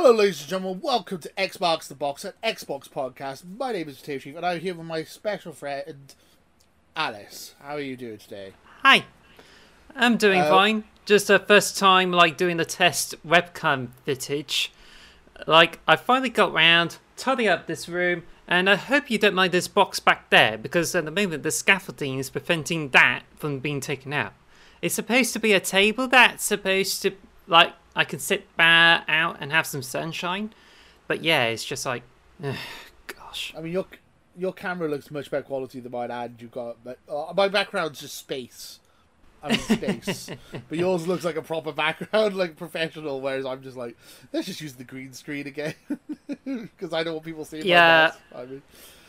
Hello, ladies and gentlemen. Welcome to Xbox the Box, an Xbox podcast. My name is Dave Chief, and I'm here with my special friend Alice. How are you doing today? Hi, I'm doing Uh, fine. Just the first time, like doing the test webcam footage. Like I finally got round, tidying up this room, and I hope you don't mind this box back there because at the moment the scaffolding is preventing that from being taken out. It's supposed to be a table that's supposed to like I can sit bar out and have some sunshine, but yeah, it's just like, gosh. I mean, your your camera looks much better quality than mine, and you've got but, uh, my background's just space. I mean space, but yours looks like a proper background, like professional. Whereas I'm just like, let's just use the green screen again because I don't want people seeing. Yeah. I mean,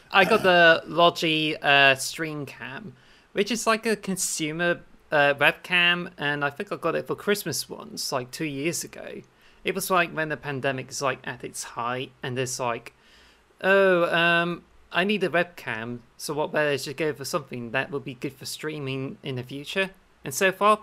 I got the Logi uh, Stream Cam, which is like a consumer uh, webcam, and I think I got it for Christmas once, like two years ago. It was like when the pandemic is like at its height, and it's like, oh, um, I need a webcam, so what better is to go for something that will be good for streaming in the future? And so far,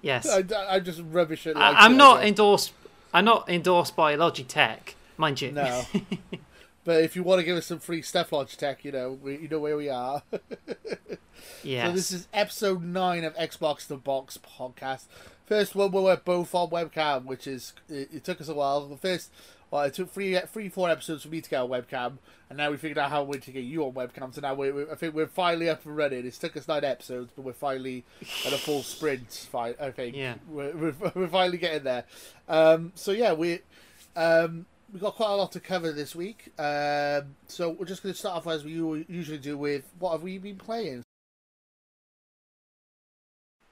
yes, I, I'm just rubbish at. I, I'm I not endorsed. I'm not endorsed by Logitech, mind you. No. But if you want to give us some free stuff, Logitech, you know, we, you know where we are. yeah. So this is episode nine of Xbox the Box podcast. First one, where we were both on webcam, which is it, it took us a while. The first, well, it took three, three, four episodes for me to get on webcam, and now we figured out how we to get you on webcam. So now we, we, I think we're finally up and running. It's took us nine episodes, but we're finally at a full sprint. I think. Yeah. we're, we're, we're finally getting there. Um, so yeah, we. Um, we got quite a lot to cover this week, um, so we're just going to start off as we usually do with what have we been playing.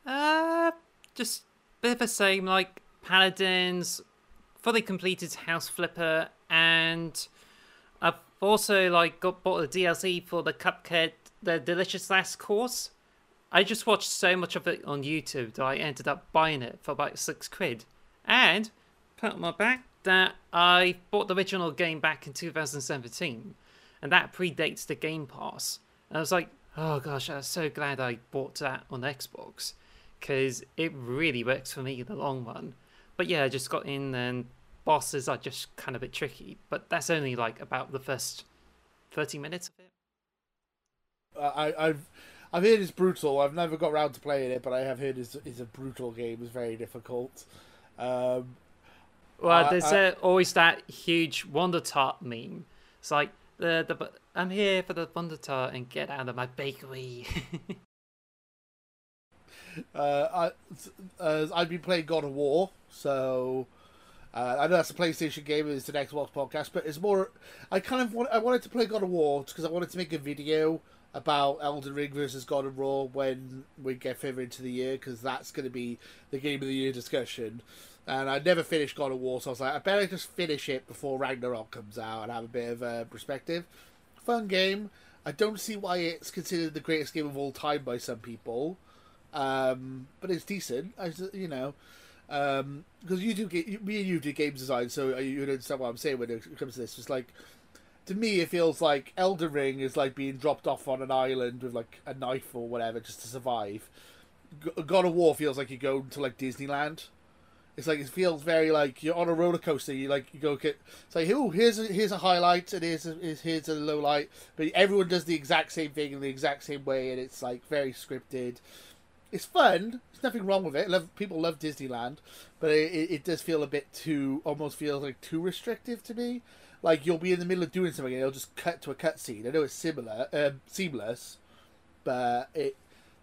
Uh, just bit of the same, like Paladins, fully completed House Flipper, and I've also like got bought the DLC for the Cuphead, the Delicious Last Course. I just watched so much of it on YouTube that I ended up buying it for about six quid, and pat on my back that I bought the original game back in 2017, and that predates the Game Pass. And I was like, oh gosh, I'm so glad I bought that on Xbox because it really works for me in the long run. But yeah, I just got in and bosses are just kind of a bit tricky, but that's only like about the first 30 minutes of it. Uh, I, I've I've heard it's brutal. I've never got round to playing it, but I have heard it's, it's a brutal game. It's very difficult. Um, Well, Uh, there's uh, always that huge Wonder Tart meme. It's like, the, the I'm here for the Wonder Tart and get out of my bakery. uh, I, uh, I've been playing God of War, so uh, I know that's a PlayStation game. It's an Xbox podcast, but it's more. I kind of want. I wanted to play God of War because I wanted to make a video about Elden Ring versus God of War when we get further into the year because that's going to be the game of the year discussion. And I never finished God of War, so I was like, I better just finish it before Ragnarok comes out and have a bit of a perspective. Fun game. I don't see why it's considered the greatest game of all time by some people, um, but it's decent. I, you know, because you do get me and you do game design, so you understand what I'm saying when it comes to this. It's like to me, it feels like Elden Ring is like being dropped off on an island with like a knife or whatever just to survive. God of War feels like you go to like Disneyland. It's like it feels very like you're on a roller coaster. You like you go get it's like oh here's a, here's a highlight and here's a, here's a low light, but everyone does the exact same thing in the exact same way, and it's like very scripted. It's fun. There's nothing wrong with it. Love people love Disneyland, but it, it, it does feel a bit too almost feels like too restrictive to me. Like you'll be in the middle of doing something and it'll just cut to a cutscene. I know it's similar, um, seamless, but it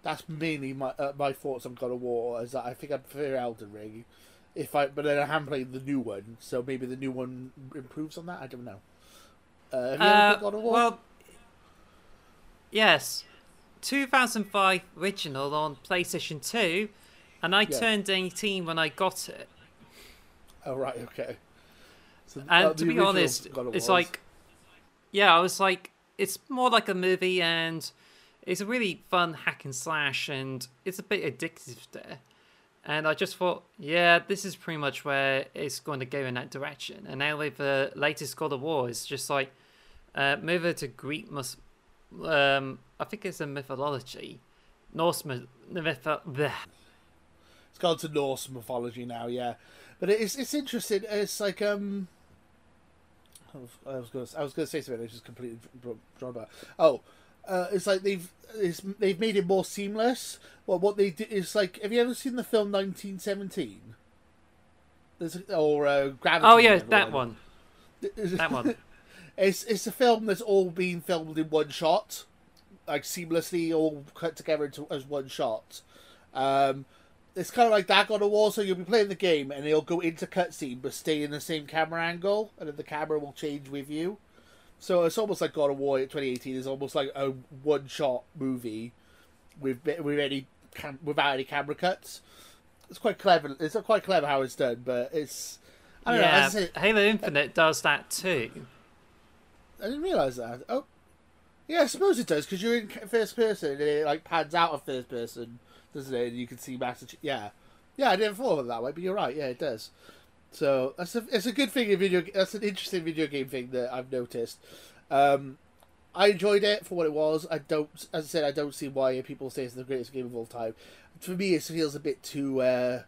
that's mainly my uh, my thoughts on God of War. Is that I think I'd prefer Elden Ring, if I but then I haven't played the new one, so maybe the new one improves on that. I don't know. Uh, have you ever Uh, played God of War? well, yes. 2005 original on PlayStation 2, and I Yeah. turned 18 when I got it. oh right, okay. So, And uh, to be honest, it's like, yeah, I was like, it's more like a movie, and it's a really fun hack and slash, and it's a bit addictive there. And I just thought, yeah, this is pretty much where it's going to go in that direction. And now with the latest God of War, it's just like, uh, move it to Greek, mus- um, I think it's a mythology, Norse myth. It's gone to Norse mythology now, yeah. But it's it's interesting. It's like um. I was to I was to say something. I just completely drawn about. Oh, uh, it's like they've it's, they've made it more seamless. Well, what they do is like, have you ever seen the film 1917? There's, or uh, Gravity. Oh yeah, that one. That one. it's it's a film that's all being filmed in one shot, like seamlessly, all cut together into, as one shot. Um, it's kind of like that God of War. So you'll be playing the game, and it'll go into cutscene, but stay in the same camera angle, and then the camera will change with you. So it's almost like God of War 2018 is almost like a one-shot movie with with any cam- without any camera cuts. It's quite clever. It's quite clever how it's done, but it's I don't yeah, know. Say, Halo Infinite does that too. I didn't realize that. Oh, yeah, I suppose it does because you're in first person and it like pans out of first person, doesn't it? And you can see Master. Chief. Yeah, yeah, I didn't thought of it that way, but you're right. Yeah, it does. So that's a it's a good thing in video. That's an interesting video game thing that I've noticed. Um, I enjoyed it for what it was. I don't, as I said, I don't see why people say it's the greatest game of all time. For me, it feels a bit too. Uh,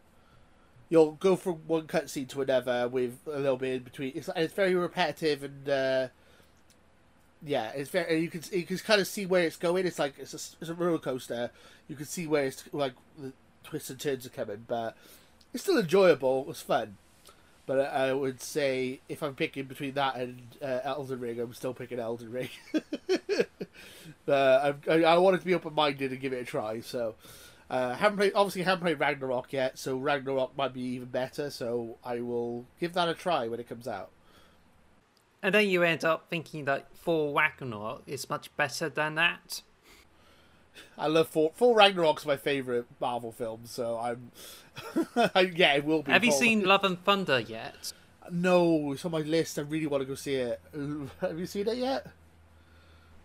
you'll go from one cutscene to another with a little bit in between. It's it's very repetitive and. Uh, yeah, it's very. You can you can kind of see where it's going. It's like it's a, it's a roller coaster. You can see where it's like the twists and turns are coming, but it's still enjoyable. It was fun. But I would say if I'm picking between that and uh, Elden Ring, I'm still picking Elden Ring. uh, I, I wanted to be open minded and give it a try. So uh, haven't played, obviously haven't played Ragnarok yet. So Ragnarok might be even better. So I will give that a try when it comes out. And then you end up thinking that for Ragnarok is much better than that. I love Thor. Thor Ragnarok's my favorite Marvel film, so I'm. yeah, it will be. Have you seen Love and Thunder yet? No, it's on my list. I really want to go see it. Have you seen it yet?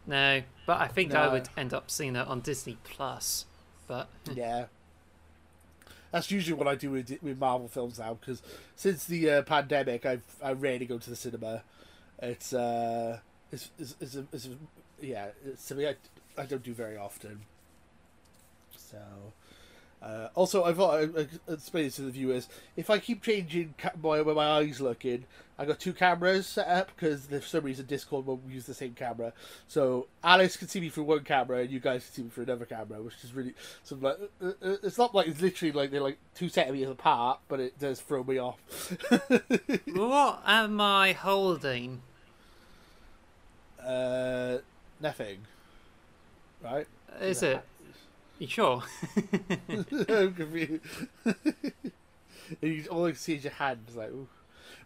No, but I think no. I would end up seeing it on Disney Plus. But yeah, that's usually what I do with with Marvel films now. Because since the uh, pandemic, I've I rarely go to the cinema. It's uh, it's it's, it's, a, it's a, yeah, it's something I, I don't do very often. So, uh, also, I thought I, I explain this to the viewers. If I keep changing ca- my, where my eyes looking, I got two cameras set up because for some reason Discord won't use the same camera. So Alice can see me through one camera and you guys can see me through another camera, which is really of like uh, uh, it's not like it's literally like they're like two centimeters apart, but it does throw me off. what am I holding? Uh, nothing. Right? Is it? You sure? I'm confused. you all I see is your hand. It's like, ooh.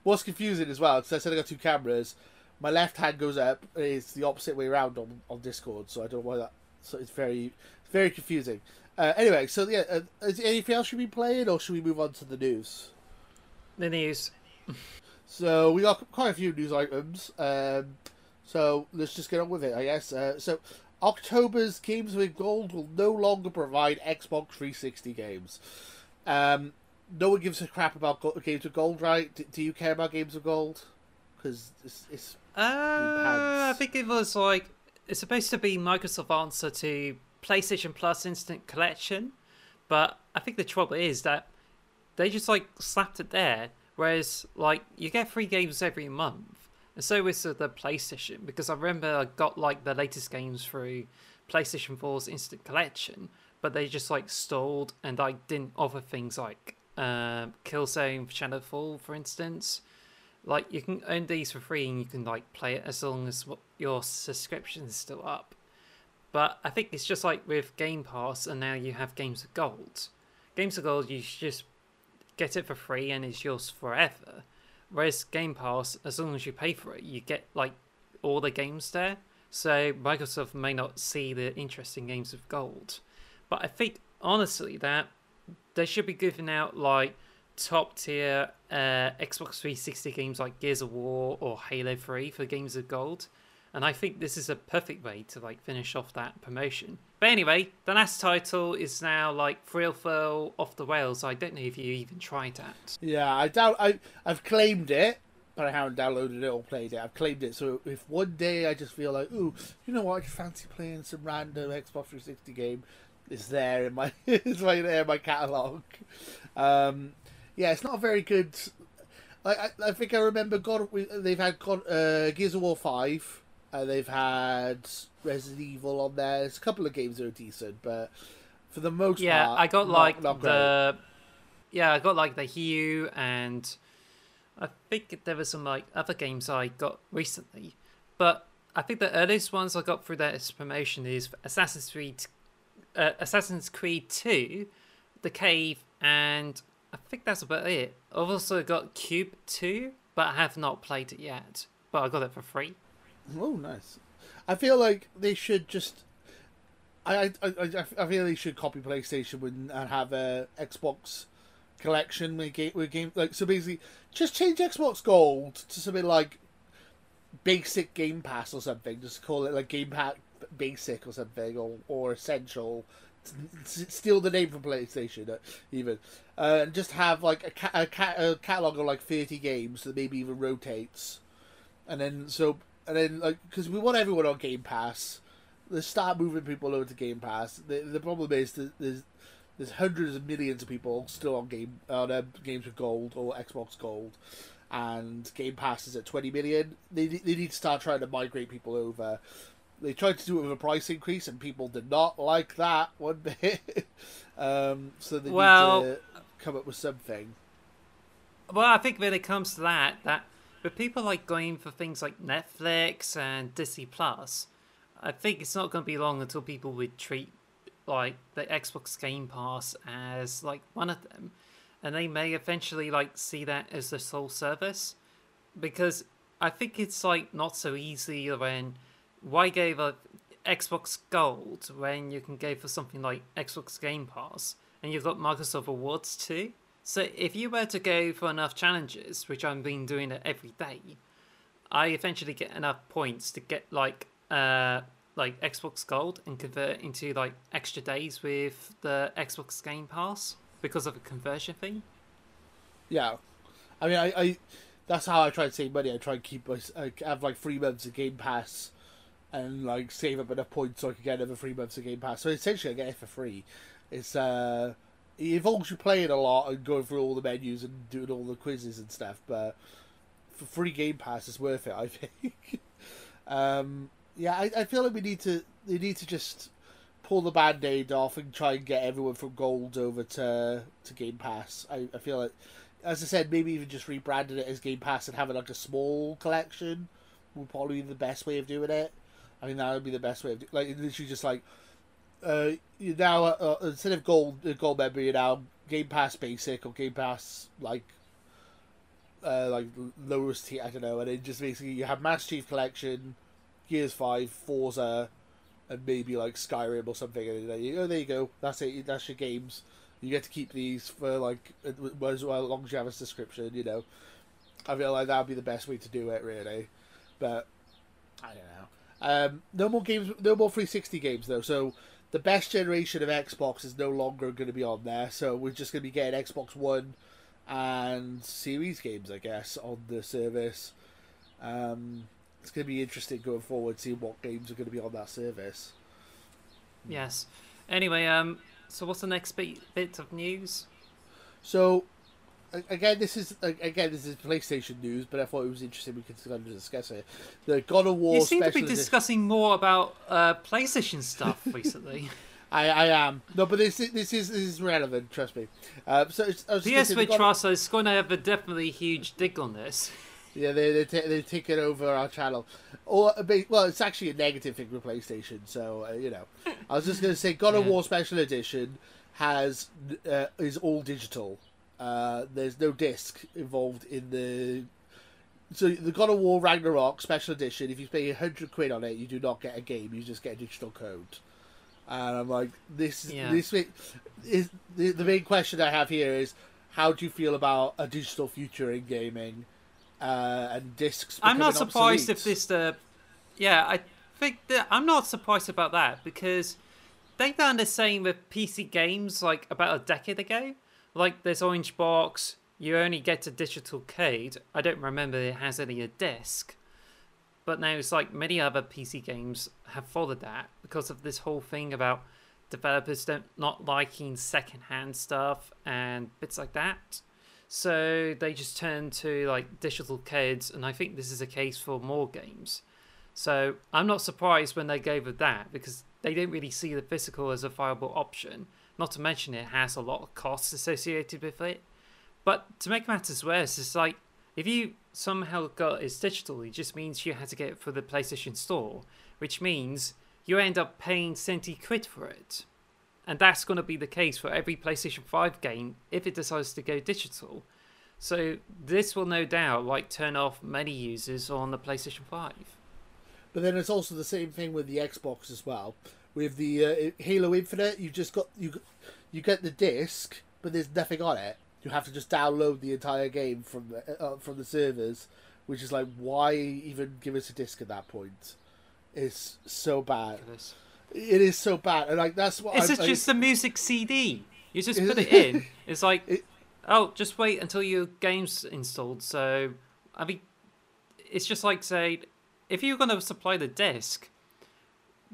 what's confusing as well? Because I said I got two cameras. My left hand goes up. It's the opposite way around on, on Discord, so I don't know why that. So it's very, very confusing. Uh, anyway, so yeah, uh, is anything else should be playing, or should we move on to the news? The news. so we got quite a few news items. Um, so let's just get on with it, I guess. Uh, so October's Games with Gold will no longer provide Xbox 360 games. Um, no one gives a crap about Games with Gold, right? Do, do you care about Games with Gold? Because it's, it's uh, I think it was like it's supposed to be Microsoft's answer to PlayStation Plus Instant Collection, but I think the trouble is that they just like slapped it there. Whereas like you get free games every month, and so is the PlayStation, because I remember I got like the latest games through PlayStation 4's Instant Collection, but they just like stalled and I didn't offer things like uh, Killzone Shadowfall, for instance. Like you can own these for free and you can like play it as long as your subscription is still up. But I think it's just like with Game Pass, and now you have Games of Gold. Games of Gold, you just get it for free and it's yours forever. Whereas Game Pass, as long as you pay for it, you get like all the games there. So Microsoft may not see the interesting games of gold. But I think honestly that they should be giving out like top tier uh, Xbox 360 games like Gears of War or Halo 3 for games of gold. And I think this is a perfect way to like finish off that promotion. But anyway, the last title is now like Thrillville off the rails. I don't know if you even tried that. Yeah, I doubt I I've claimed it, but I haven't downloaded it or played it. I've claimed it. So if one day I just feel like, ooh, you know what, I fancy playing some random Xbox 360 game, it's there in my it's right there in my catalog. Um, yeah, it's not a very good. I, I, I think I remember God. They've had God, uh, Gears of War five. Uh, they've had Resident Evil on there. There's a couple of games that are decent, but for the most yeah, part, I got not- like not the yeah, I got like the Hue and I think there were some like other games I got recently, but I think the earliest ones I got through that promotion is Assassin's Creed, uh, Assassin's Creed Two, The Cave, and I think that's about it. I've also got Cube Two, but I have not played it yet. But I got it for free. Oh, nice. I feel like they should just. I I, I, I feel they should copy PlayStation and have a Xbox collection with game with game like so basically just change Xbox Gold to something like basic Game Pass or something. Just call it like Game Pass Basic or something or or Essential. Steal the name from PlayStation, uh, even, uh, and just have like a, ca- a, ca- a catalog of like thirty games that maybe even rotates, and then so and then like because we want everyone on Game Pass, let's start moving people over to Game Pass. The the problem is that there's there's hundreds of millions of people still on game on uh, games with Gold or Xbox Gold, and Game Pass is at twenty million. They they need to start trying to migrate people over. They tried to do it with a price increase, and people did not like that one bit. um, so they Well- need to come up with something. Well, I think when it comes to that, that with people like going for things like Netflix and Disney Plus, I think it's not going to be long until people would treat like the Xbox Game Pass as like one of them, and they may eventually like see that as the sole service, because I think it's like not so easy when why go for Xbox Gold when you can go for something like Xbox Game Pass? And you've got Microsoft Rewards too. So if you were to go for enough challenges, which I've been doing it every day, I eventually get enough points to get like uh like Xbox Gold and convert into like extra days with the Xbox Game Pass because of a conversion thing. Yeah, I mean, I, I that's how I try to save money. I try and keep my, I have like three months of Game Pass, and like save up enough points so I can get another three months of Game Pass. So essentially, I get it for free. It's uh, it involves you playing a lot and going through all the menus and doing all the quizzes and stuff. But for free Game Pass, it's worth it. I think. um, yeah, I, I feel like we need to they need to just pull the band-aid off and try and get everyone from gold over to to Game Pass. I, I feel like as I said, maybe even just rebranding it as Game Pass and having like a small collection would probably be the best way of doing it. I mean, that would be the best way of do- like literally just like uh, you now uh, uh, instead of gold uh, gold member, you now Game Pass Basic or Game Pass like uh, like lowest tier. I don't know, and then just basically you have Master Chief Collection, Gears Five, Forza, and maybe like Skyrim or something. And then you, oh, there you go. That's it. That's your games. You get to keep these for like as well as long as you have a subscription. You know, I feel like that would be the best way to do it, really. But I don't know. Um, no more games. No more 360 games though. So the best generation of Xbox is no longer going to be on there. So we're just going to be getting Xbox One and Series games, I guess, on the service. Um, it's going to be interesting going forward, seeing what games are going to be on that service. Yes. Anyway, um, so what's the next bit, bit of news? So, again, this is again this is PlayStation news, but I thought it was interesting. We could kind of discuss it. The God of War you seem to be discussing more about uh, PlayStation stuff recently. I, I am no, but this is- this is this is relevant. Trust me. Uh, so it's, I was gonna PS say, the with God of- Trust is going to have a definitely huge dig on this. Yeah, they they ta- they take it over our channel. Or well, it's actually a negative thing with PlayStation. So uh, you know, I was just going to say, God of Yeah. War Special Edition has uh, is all digital. Uh, there's no disc involved in the. So the God of War Ragnarok Special Edition, if you pay hundred quid on it, you do not get a game. You just get a digital code. And I'm like, this Yeah. this is the the main question I have here is, how do you feel about a digital future in gaming? uh, and discs. I'm not surprised obsolete. if this. Uh, yeah, I think that I'm not surprised about that because they've done the same with PC games like about a decade ago. Like this Orange Box, you only get a digital code. I don't remember it has any a disc. But now it's like many other PC games have followed that because of this whole thing about developers don't not liking secondhand stuff and bits like that. So they just turn to like digital codes, and I think this is a case for more games. So I'm not surprised when they go with that because they don't really see the physical as a viable option. Not to mention it has a lot of costs associated with it. But to make matters worse, it's like if you somehow got it digital, it just means you had to get it for the PlayStation Store, which means you end up paying 70 quid for it. And that's going to be the case for every PlayStation 5 game if it decides to go digital. So this will no doubt like turn off many users on the PlayStation 5. But then it's also the same thing with the Xbox as well. With the uh, Halo Infinite, you just got you you get the disc, but there's nothing on it. You have to just download the entire game from the, uh, from the servers, which is like why even give us a disc at that point? It's so bad. It is so bad, and like that's what. Is it just a music CD? You just put it in. It's like, It- oh, just wait until your game's installed. So, I mean, it's just like say, if you're gonna supply the disc,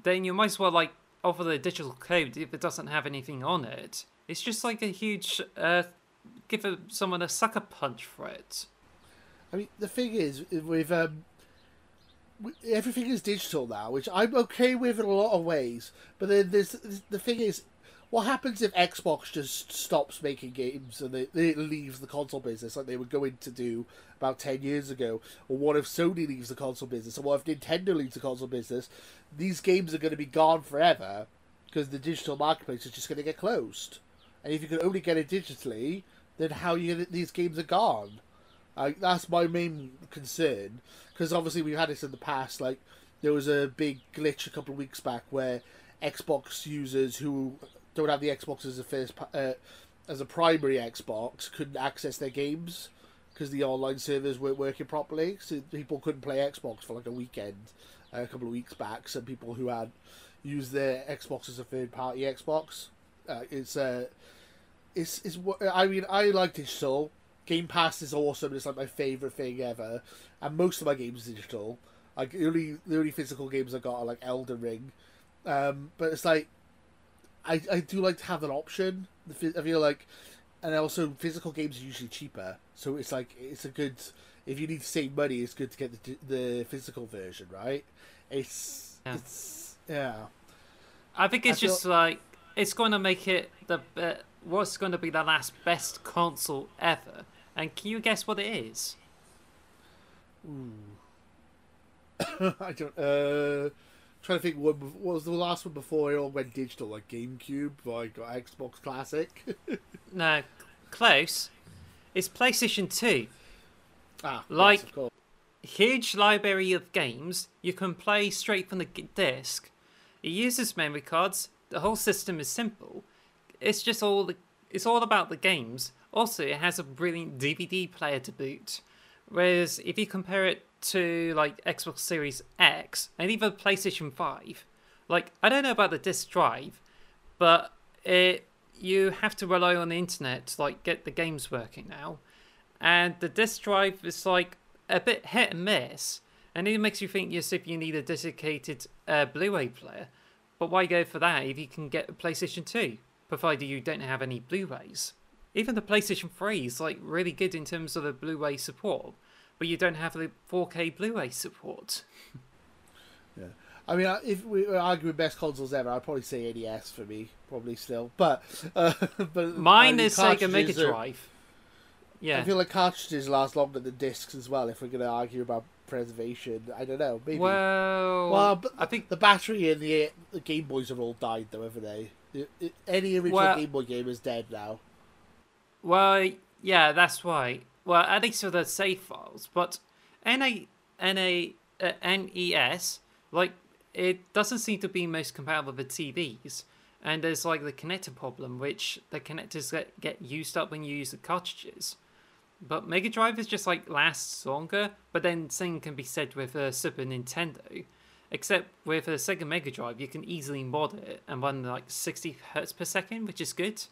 then you might as well like offer the digital code if it doesn't have anything on it. It's just like a huge, uh, give a, someone a sucker punch for it. I mean, the thing is, with um, everything is digital now, which I'm okay with in a lot of ways. But then there's the thing is, what happens if Xbox just stops making games and they, they leaves the console business like they were going to do about ten years ago? Or what if Sony leaves the console business? Or what if Nintendo leaves the console business? These games are going to be gone forever because the digital marketplace is just going to get closed. And if you can only get it digitally, then how you these games are gone? Like that's my main concern because obviously we've had this in the past. Like there was a big glitch a couple of weeks back where Xbox users who don't have the Xbox as a first uh, as a primary Xbox couldn't access their games because the online servers weren't working properly. So people couldn't play Xbox for like a weekend uh, a couple of weeks back. Some people who had used their Xbox as a third party Xbox. Uh, it's uh, it's it's I mean. I like digital. Game Pass is awesome. It's like my favorite thing ever, and most of my games digital. Like the only the only physical games I got are like Elden Ring, um, but it's like I I do like to have an option. I feel like, and also physical games are usually cheaper, so it's like it's a good if you need to save money, it's good to get the the physical version, right? It's Yeah. it's yeah. I think it's I feel- just like it's going to make it the uh, what's going to be the last best console ever. And can you guess what it is? I don't. Uh, trying to think what, what was the last one before it all went digital, like GameCube, like or Xbox Classic. No, close. It's PlayStation 2. ah, Like- yes. Huge library of games you can play straight from the disc. It uses memory cards. The whole system is simple. It's just all the, it's all about the games. Also, it has a brilliant DVD player to boot. Whereas if you compare it to like Xbox Series X and even PlayStation 5, like I don't know about the disc drive, but it you have to rely on the internet to like get the games working now. And the disc drive is like a bit hit and miss, and it makes you think yes if you need a dedicated uh, Blu-ray player. But why go for that if you can get a PlayStation 2, provided you don't have any Blu-rays? Even the PlayStation 3 is like really good in terms of the Blu-ray support, but you don't have the 4K Blu-ray support. Yeah. I mean, if we were arguing best consoles ever, I'd probably say NES for me, probably still. But uh, but Mine I mean, is Sega Mega cartridges are- Drive. I feel like cartridges last longer than discs as well. If we're going to argue about preservation, I don't know. Maybe. Well, Well, but I think the battery and the, the Game Boys have all died, though, haven't they? Any original Well- Game Boy game is dead now. Well, yeah, that's right. Well, at least for the save files, but NA, NA, uh, NES, like, it doesn't seem to be most compatible with TVs. And there's like the connector problem, which the connectors get, get used up when you use the cartridges. But Mega Drive is just like lasts longer, but then same can be said with a Super Nintendo. Except with a Sega Mega Drive, you can easily mod it and run like 60 hertz per second, which is good.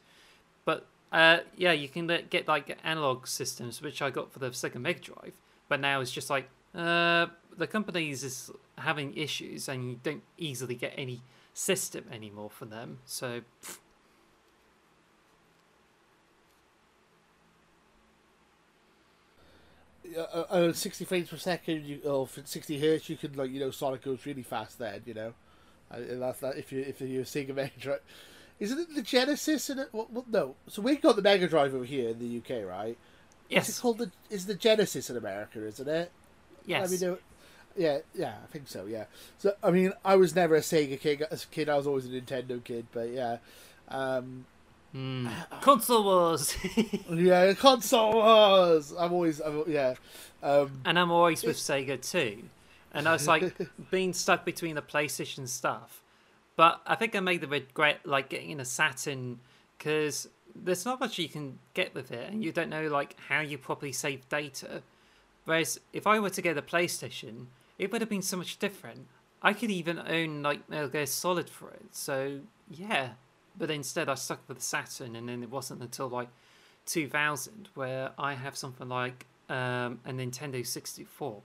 But uh, yeah, you can get like analog systems, which I got for the Sega Mega Drive. But now it's just like uh, the companies is having issues, and you don't easily get any system anymore for them. So. Uh, uh, 60 frames per second, you, or 60 hertz, you can like you know Sonic goes really fast. Then you know, and that's that. If you if you're Sega Mega Drive, isn't it the Genesis? And well, well, no. So we've got the Mega Drive over here in the UK, right? Yes. Is it called the is the Genesis in America? Isn't it? Yes. I mean, yeah, yeah, I think so. Yeah. So I mean, I was never a Sega kid. As a kid, I was always a Nintendo kid. But yeah, um, mm. console wars. yeah, console wars. I'm always, I'm, yeah. Um, and I'm always with. Sega too. And I was like being stuck between the PlayStation stuff. But I think I made the regret like getting in a Saturn because there's not much you can get with it, and you don't know like how you properly save data. Whereas if I were to get a PlayStation, it would have been so much different. I could even own like Metal Gear Solid for it. So yeah, but instead I stuck with the Saturn, and then it wasn't until like 2000 where I have something like um, a Nintendo 64.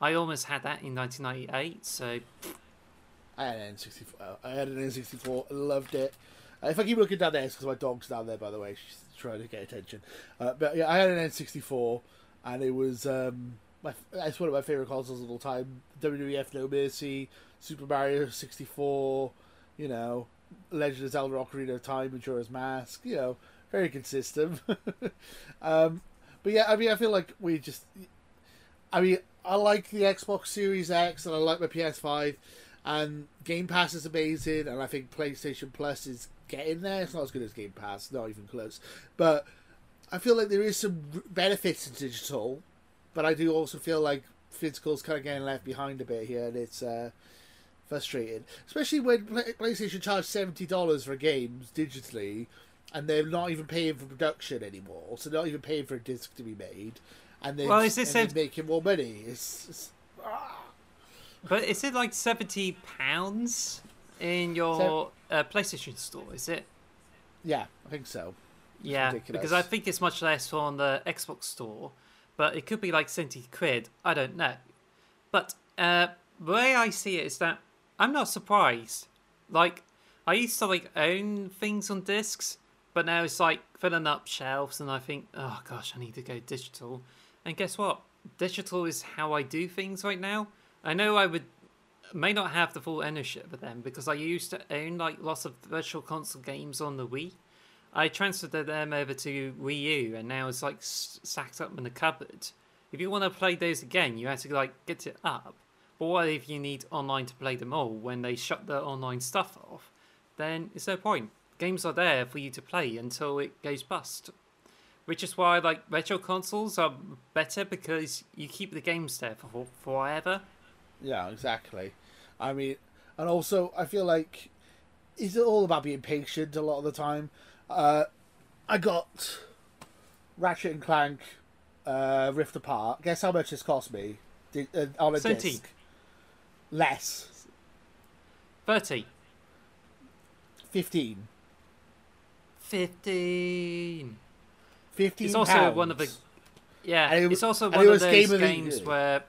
I almost had that in 1998. So I had an N64. I had an N64. loved it. Uh, if I keep looking down there, it's because my dog's down there. By the way, she's trying to get attention. Uh, but yeah, I had an N64, and it was um, my. It's one of my favorite consoles of all time. WWF No Mercy, Super Mario 64. You know, Legend of Zelda: Ocarina of Time, Majora's Mask. You know, very consistent. um, but yeah, I mean, I feel like we just. I mean, I like the Xbox Series X, and I like my PS5, and Game Pass is amazing, and I think PlayStation Plus is getting there. It's not as good as Game Pass, not even close. But I feel like there is some benefits to digital, but I do also feel like physical's kind of getting left behind a bit here, and it's uh, frustrating. Especially when PlayStation charge seventy dollars for games digitally, and they're not even paying for production anymore. So they're not even paying for a disc to be made, and they're, well, and they're making more money. It's, it's ah. But is it like seventy pounds in your uh, PlayStation Store? Is it? Yeah, I think so. It's yeah, ridiculous. because I think it's much less on the Xbox Store, but it could be like seventy quid. I don't know. But uh, the way I see it is that I'm not surprised. Like I used to like own things on discs, but now it's like filling up shelves, and I think, oh gosh, I need to go digital. And guess what? Digital is how I do things right now. I know I would may not have the full ownership of them because I used to own like lots of virtual console games on the Wii. I transferred them over to Wii U, and now it's like stacked up in the cupboard. If you want to play those again, you have to like get it up. But what if you need online to play them all when they shut the online stuff off? Then it's no point. Games are there for you to play until it goes bust. Which is why like retro consoles are better because you keep the games there for forever yeah, exactly. I mean, and also I feel like it's all about being patient a lot of the time. Uh, I got Ratchet and Clank uh, Rift Apart. Guess how much this cost me uh, on a 17. disc? Less. Thirty. Fifteen. Fifteen. Fifteen. It's also pounds. one of the. Yeah, it, it's also one of those game games the, where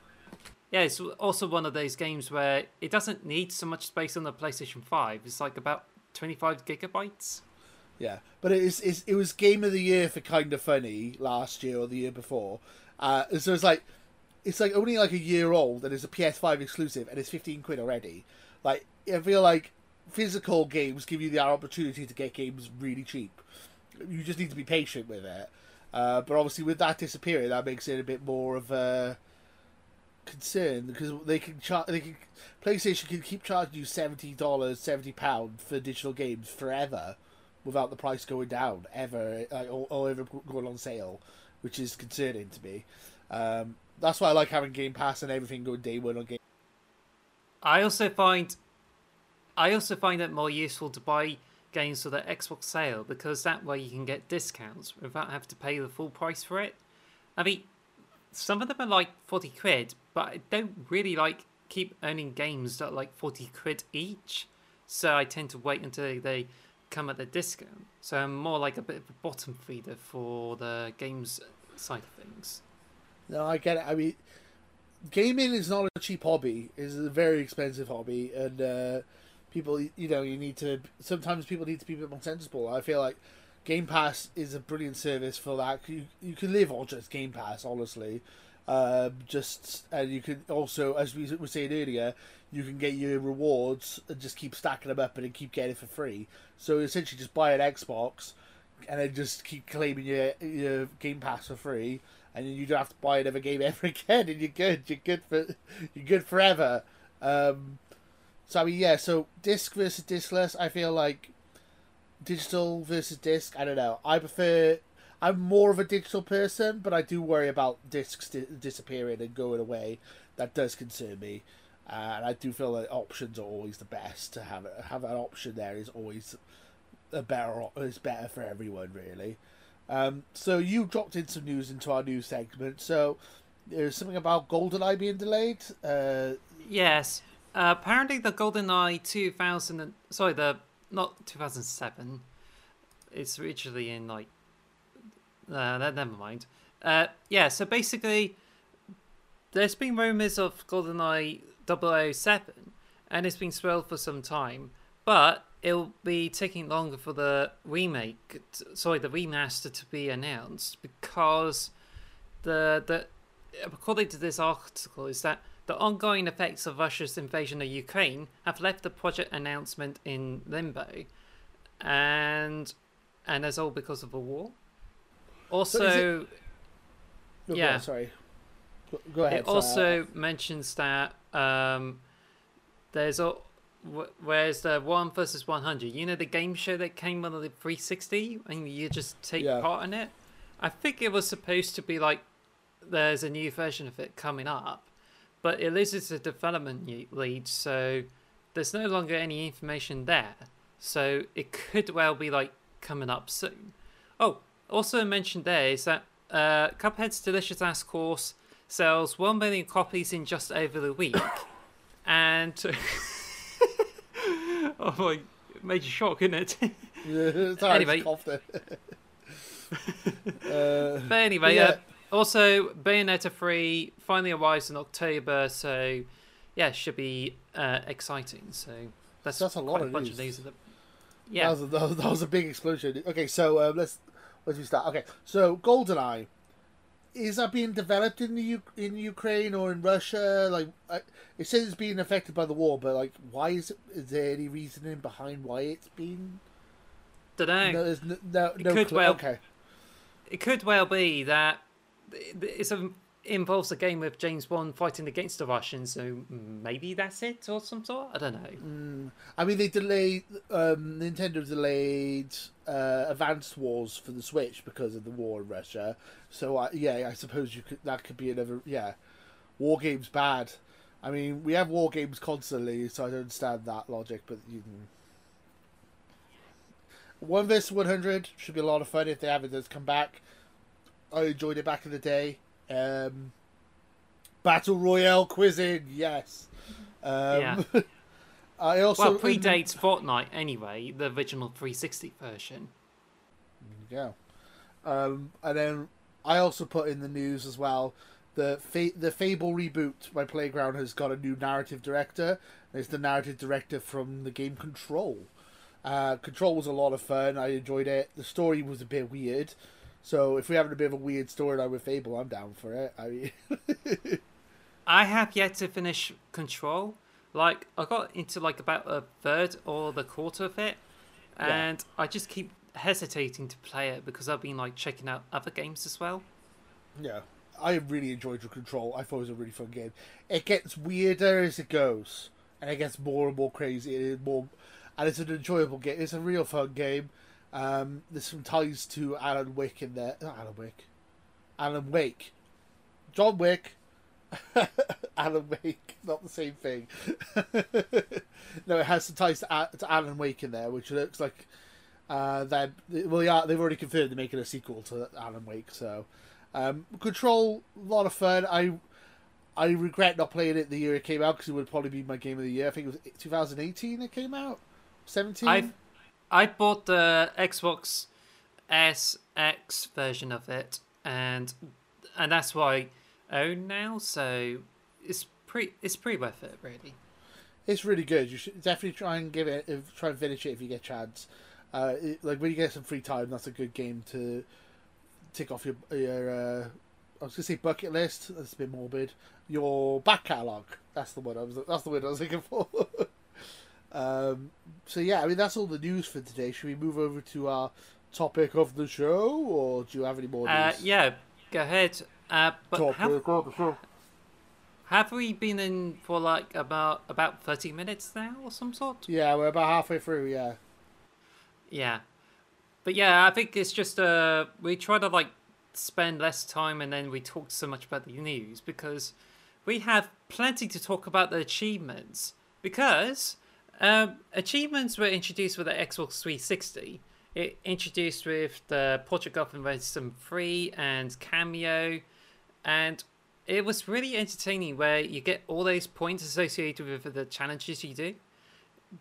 yeah, it's also one of those games where it doesn't need so much space on the PlayStation 5. It's like about 25 gigabytes. Yeah, but it is it was game of the year for kind of funny last year or the year before. Uh, so it's like it's like only like a year old and it's a PS5 exclusive and it's 15 quid already. Like I feel like physical games give you the opportunity to get games really cheap. You just need to be patient with it. Uh, but obviously with that disappearing, that makes it a bit more of a concern because they can charge. They can PlayStation can keep charging you seventy dollars, seventy pound for digital games forever, without the price going down ever, like, or, or ever going on sale, which is concerning to me. Um, that's why I like having Game Pass and everything going day one on Game. I also find, I also find it more useful to buy games for the Xbox sale because that way you can get discounts without having to pay the full price for it. I mean, some of them are like 40 quid, but I don't really like keep owning games that are like 40 quid each. So I tend to wait until they come at a discount. So I'm more like a bit of a bottom feeder for the games side of things. No, I get it. I mean, gaming is not a cheap hobby. It's a very expensive hobby, and uh, people, you know, you need to. Sometimes people need to be a bit more sensible. I feel like Game Pass is a brilliant service for that. You you can live on just Game Pass, honestly. Um, just and you can also, as we were saying earlier, you can get your rewards and just keep stacking them up and keep getting it for free. So essentially, just buy an Xbox and then just keep claiming your your Game Pass for free, and then you don't have to buy another game ever again, and you're good. You're good for you're good forever. Um, so I mean, yeah. So disc versus discless, I feel like digital versus disc. I don't know. I prefer. I'm more of a digital person, but I do worry about discs di- disappearing and going away. That does concern me, uh, and I do feel that options are always the best. To have have an option there is always a better is better for everyone really. Um, so you dropped in some news into our news segment. So there's something about GoldenEye being delayed. Uh, yes, uh, apparently the GoldenEye 2000 and, sorry the not 2007. It's originally in like uh, never mind. Uh, yeah, so basically there's been rumors of GoldenEye 007 and it's been swirled for some time, but it'll be taking longer for the remake, sorry, the remaster to be announced because the the according to this article is that the ongoing effects of Russia's invasion of Ukraine have left the project announcement in limbo, and and that's all because of the war. Also, so it... yeah, on, sorry. Go, go ahead. It also mentions that um, there's a Whereas the one versus one hundred, you know, the game show that came on the 360, and you just take yeah. part in it. I think it was supposed to be like there's a new version of it coming up, but it loses the development lead, so there's no longer any information there. So it could well be like coming up soon. Oh, also mentioned there is that uh, Cuphead's Delicious Ass Course sells 1 million copies in just over the week. and. oh my, major shock, isn't it? yeah, anyway. uh, but anyway, yeah. uh, also Bayonetta 3 finally arrives in October, so yeah, should be uh, exciting. So that's, that's a lot of bunch news. of news. Yeah, that was, a, that was, a, big explosion. Okay, so um, let's let's we start. Okay, so GoldenEye is that being developed in the U- in Ukraine or in Russia? Like, I, it says it's being affected by the war, but like, why is it? Is there any reasoning behind why it's been? Don't know. No, no, no, no could well. Okay. It could well be that it's a involves a game with James Bond fighting against the Russians, so maybe that's it or some sort. I don't know. Mm. I mean, they delayed. Um, Nintendo delayed uh, Advanced Wars for the Switch because of the war in Russia. So yeah, I suppose you could. That could be another. Yeah, war games bad. I mean, we have war games constantly, so I don't understand that logic. But you can. One vs one hundred should be a lot of fun if they have it does come back. I enjoyed it back in the day. Um, Battle Royale quizzing, yes. Um, yeah. I also well predates Fortnite anyway, the original 360 version. Yeah, um, and then I also put in the news as well. The Fa- the Fable reboot by Playground has got a new narrative director. It's the narrative director from the game Control. Uh, Control was a lot of fun. I enjoyed it. The story was a bit weird. So if we're having a bit of a weird storyline with Fable, I'm down for it. I mean, I have yet to finish Control. Like I got into like about a third or the quarter of it, and yeah. I just keep hesitating to play it because I've been like checking out other games as well. Yeah, I really enjoyed your Control. I thought it was a really fun game. It gets weirder as it goes, and it gets more and more crazy. And more, and it's an enjoyable game. It's a real fun game. Um, there's some ties to Alan Wick in there. Not Alan Wick. Alan Wake. John Wick. Alan Wake, not the same thing. no, it has some ties to, to, Alan Wake in there, which looks like uh, they well, yeah, they've already confirmed they're making a sequel to Alan Wake. So, um, Control, a lot of fun. I I regret not playing it the year it came out because it would probably be my game of the year. I think it was 2018 it came out. 17. I've I bought the Xbox S X version of it, and and that's why I own now. So it's pretty it's pretty worth it, really. It's really good. You should definitely try and give it, try and finish it if you get a chance. Uh, it, like when you get some free time, that's a good game to tick off your your. Uh, I was gonna say bucket list. That's a bit morbid. Your back catalogue. That's the one I was. That's the word I was looking for. um, so yeah, I mean that's all the news for today. Should we move over to our topic of the show, or do you have any more news? Uh, yeah, go ahead. Uh, but topic have, of the show. have we been in for like about about thirty minutes now or some sort? Yeah, we're about halfway through. Yeah. Yeah, but yeah, I think it's just uh we try to like spend less time and then we talk so much about the news because we have plenty to talk about the achievements because um, achievements were introduced with the Xbox 360. It introduced with the Project Gotham Racing 3 and Kameo, and it was really entertaining where you get all those points associated with the challenges you do.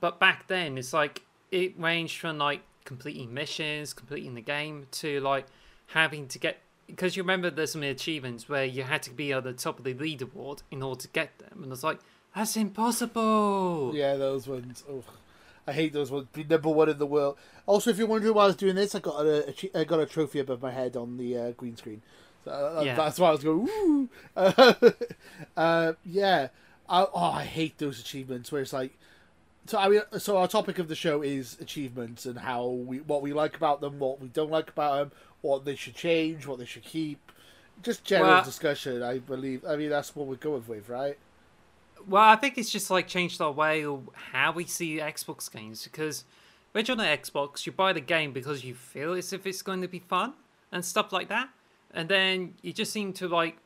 But back then, it's like it ranged from like completing missions, completing the game, to like having to get because you remember there's some achievements where you had to be at the top of the leaderboard in order to get them, and it's like that's impossible. Yeah, those ones. Ugh. I hate those ones. Be number one in the world. Also, if you're wondering why I was doing this, I got a, a I got a trophy above my head on the uh, green screen. So uh, Yeah. that's why I was going. Ooh. Uh, uh, yeah. I, oh, I hate those achievements where it's like. So I mean, so our topic of the show is achievements and how we what we like about them, what we don't like about them, what they should change, what they should keep. Just general Well- discussion, I believe. I mean, that's what we're going with, right? Well, I think it's just like changed our way how we see Xbox games because when you're on the Xbox, you buy the game because you feel as if it's going to be fun and stuff like that, and then you just seem to like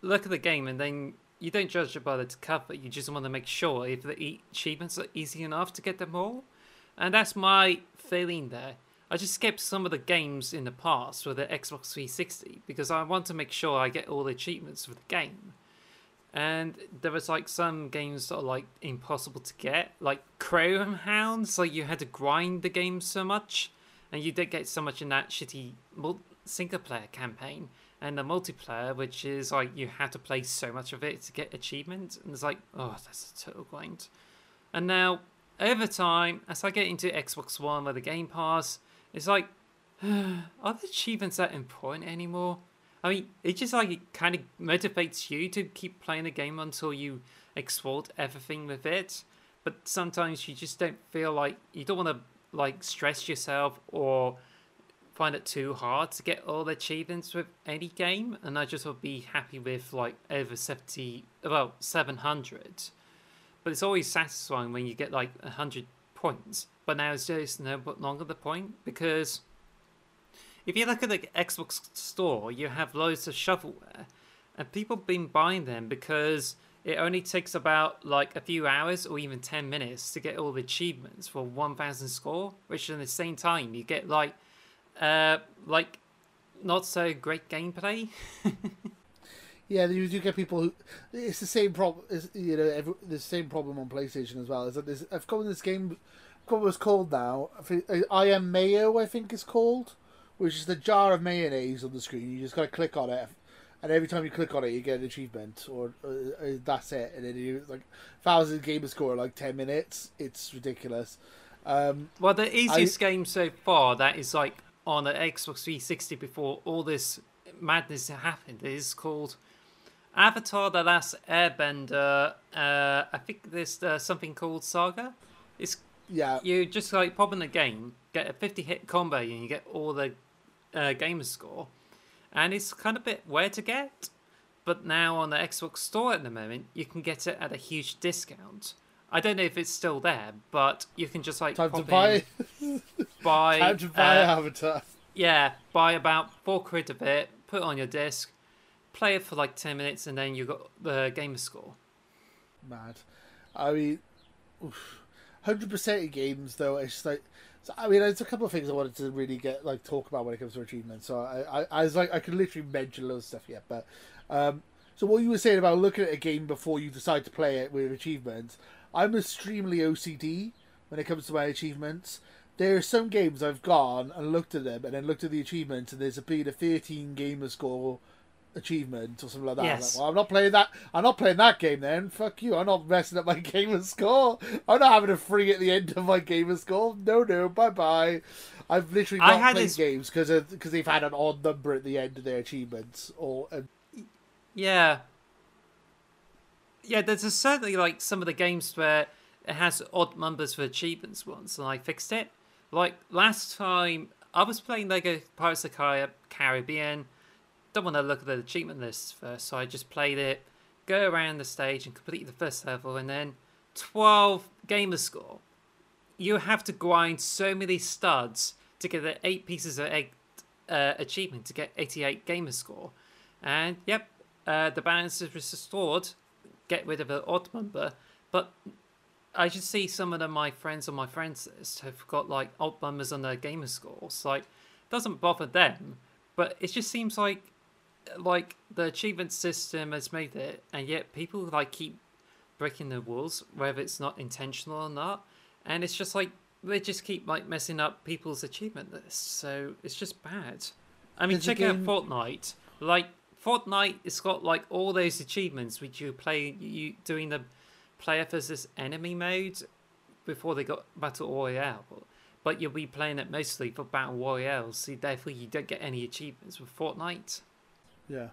look at the game and then you don't judge it by the cover. You just want to make sure if the achievements are easy enough to get them all, and that's my feeling there. I just skipped some of the games in the past with the Xbox 360 because I want to make sure I get all the achievements for the game and there was like some games that are like impossible to get, like Chromehounds. Like you had to grind the game so much, and you did get so much in that shitty single player campaign. And the multiplayer, which is like you had to play so much of it to get achievements, and it's like, oh, that's a total grind. And now, over time, as I get into Xbox One with the Game Pass, it's like, are the achievements that important anymore? I mean, it just like it kind of motivates you to keep playing the game until you exploit everything with it. But sometimes you just don't feel like you don't want to like stress yourself or find it too hard to get all the achievements with any game. And I just would be happy with like over seventy, well, seven hundred. But it's always satisfying when you get like hundred points. But now it's just no longer the point because if you look at the Xbox store, you have loads of shovelware, and people have been buying them because it only takes about like a few hours or even 10 minutes to get all the achievements for 1000 score, which in the same time you get like uh like not so great gameplay. Yeah, you do get people who. It's the same problem. You know, every, the same problem on PlayStation as well. Is that there's, I've got this game. What it's called now. I, I am Mayo. I think it's called, which is the jar of mayonnaise on the screen. You just got to click on it, and every time you click on it, you get an achievement, or uh, uh, that's it. And then you like thousand gamer score in, like ten minutes. It's ridiculous. Um, Well, the easiest game so far that is like on the Xbox 360 before all this madness happened is called Avatar: The Last Airbender. Uh, I think there's uh, something called Saga. It's yeah, you just like pop in the game, get a 50 hit combo, and you get all the uh, gamer score. And it's kind of a bit where to get. But now on the Xbox Store at the moment, you can get it at a huge discount. I don't know if it's still there, but you can just like time to buy. in, buy, time to buy uh, Avatar. yeah, buy about four quid of it, put it on your disc, play it for like 10 minutes, and then you got the gamer score. mad. I mean, hundred percent of games though. It's like, so, I mean, there's a couple of things I wanted to really get like talk about when it comes to achievements. So I, I, I was like, I could literally mention loads of stuff yet, but um, so what you were saying about looking at a game before you decide to play it with achievements, I'm extremely OCD when it comes to my achievements. There are some games I've gone and looked at them and then looked at the achievements and there's been a 13 gamer score achievement or something like that. Yes. Like, well, I'm not playing that. I'm not playing that game. Then fuck you. I'm not messing up my gamer score. I'm not having a free at the end of my gamer score. No, no, bye bye. I've literally not played this- games because because they've had an odd number at the end of their achievements or. Uh, Yeah. Yeah, there's a, certainly like some of the games where it has odd numbers for achievements once, and I fixed it. Like last time, I was playing Lego Pirates of the Caribbean. Don't want to look at the achievement lists first, so I just played it, go around the stage and complete the first level, and then 12 gamer score. You have to grind so many studs to get the eight pieces of egg uh, achievement to get 88 gamer score. And yep, uh, the balance is restored. Get rid of an odd number, but I just see some of my friends on my friends list have got like odd numbers on their gamer scores. Like, doesn't bother them, but it just seems like like the achievement system has made it, and yet people like keep breaking the rules, whether it's not intentional or not, and it's just like they just keep like messing up people's achievement lists. So it's just bad. I mean, check out Fortnite. Like Fortnite, it's got like all those achievements which you play you doing the player versus enemy mode before they got battle royale. But you'll be playing it mostly for battle royale, so therefore you don't get any achievements with Fortnite. Yeah,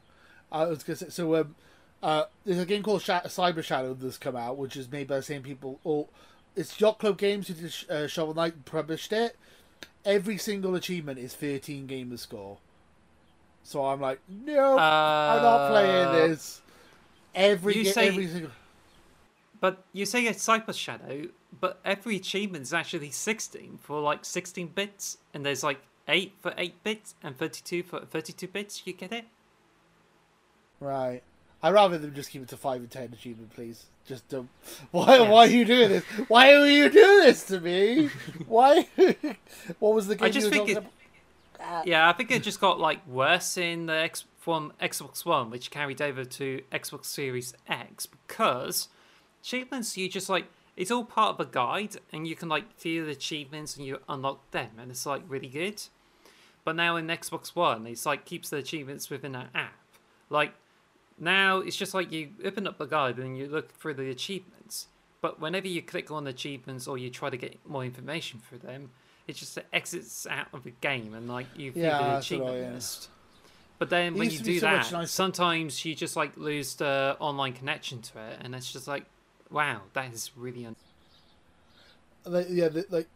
I was gonna say. So, um, uh, there's a game called Sha- Cyber Shadow that's come out, which is made by the same people. Or it's Yacht Club Games who did uh, Shovel Knight published it. Every single achievement is 13 gamer score. So I'm like, no, I'm not playing Uh, this. Every you ga- say- every single. But you say it's Cyber Shadow, but every achievement is actually 16 for like 16 bits, and there's like 8 for 8 bits and 32 for 32 bits. You get it? Right. I'd rather them just keep it to five and ten achievement, please. Just don't. Why? Yes. Why are you doing this? Why are you doing this to me? Why? what was the game I just you think it- about? Uh, yeah, I think it just got like worse in the X from Xbox One, which carried over to Xbox Series X because achievements you just like it's all part of a guide and you can like view the achievements and you unlock them and it's like really good. But now in Xbox One, it's like keeps the achievements within an app. Like now it's just like you open up the guide and you look through the achievements. But whenever you click on achievements or you try to get more information for them, it just exits out of the game and like you view Yeah, the achievement list. But then It when you do so that, nicer. sometimes you just like lose the online connection to it, and it's just like, wow, that is really un- Like, yeah, the, like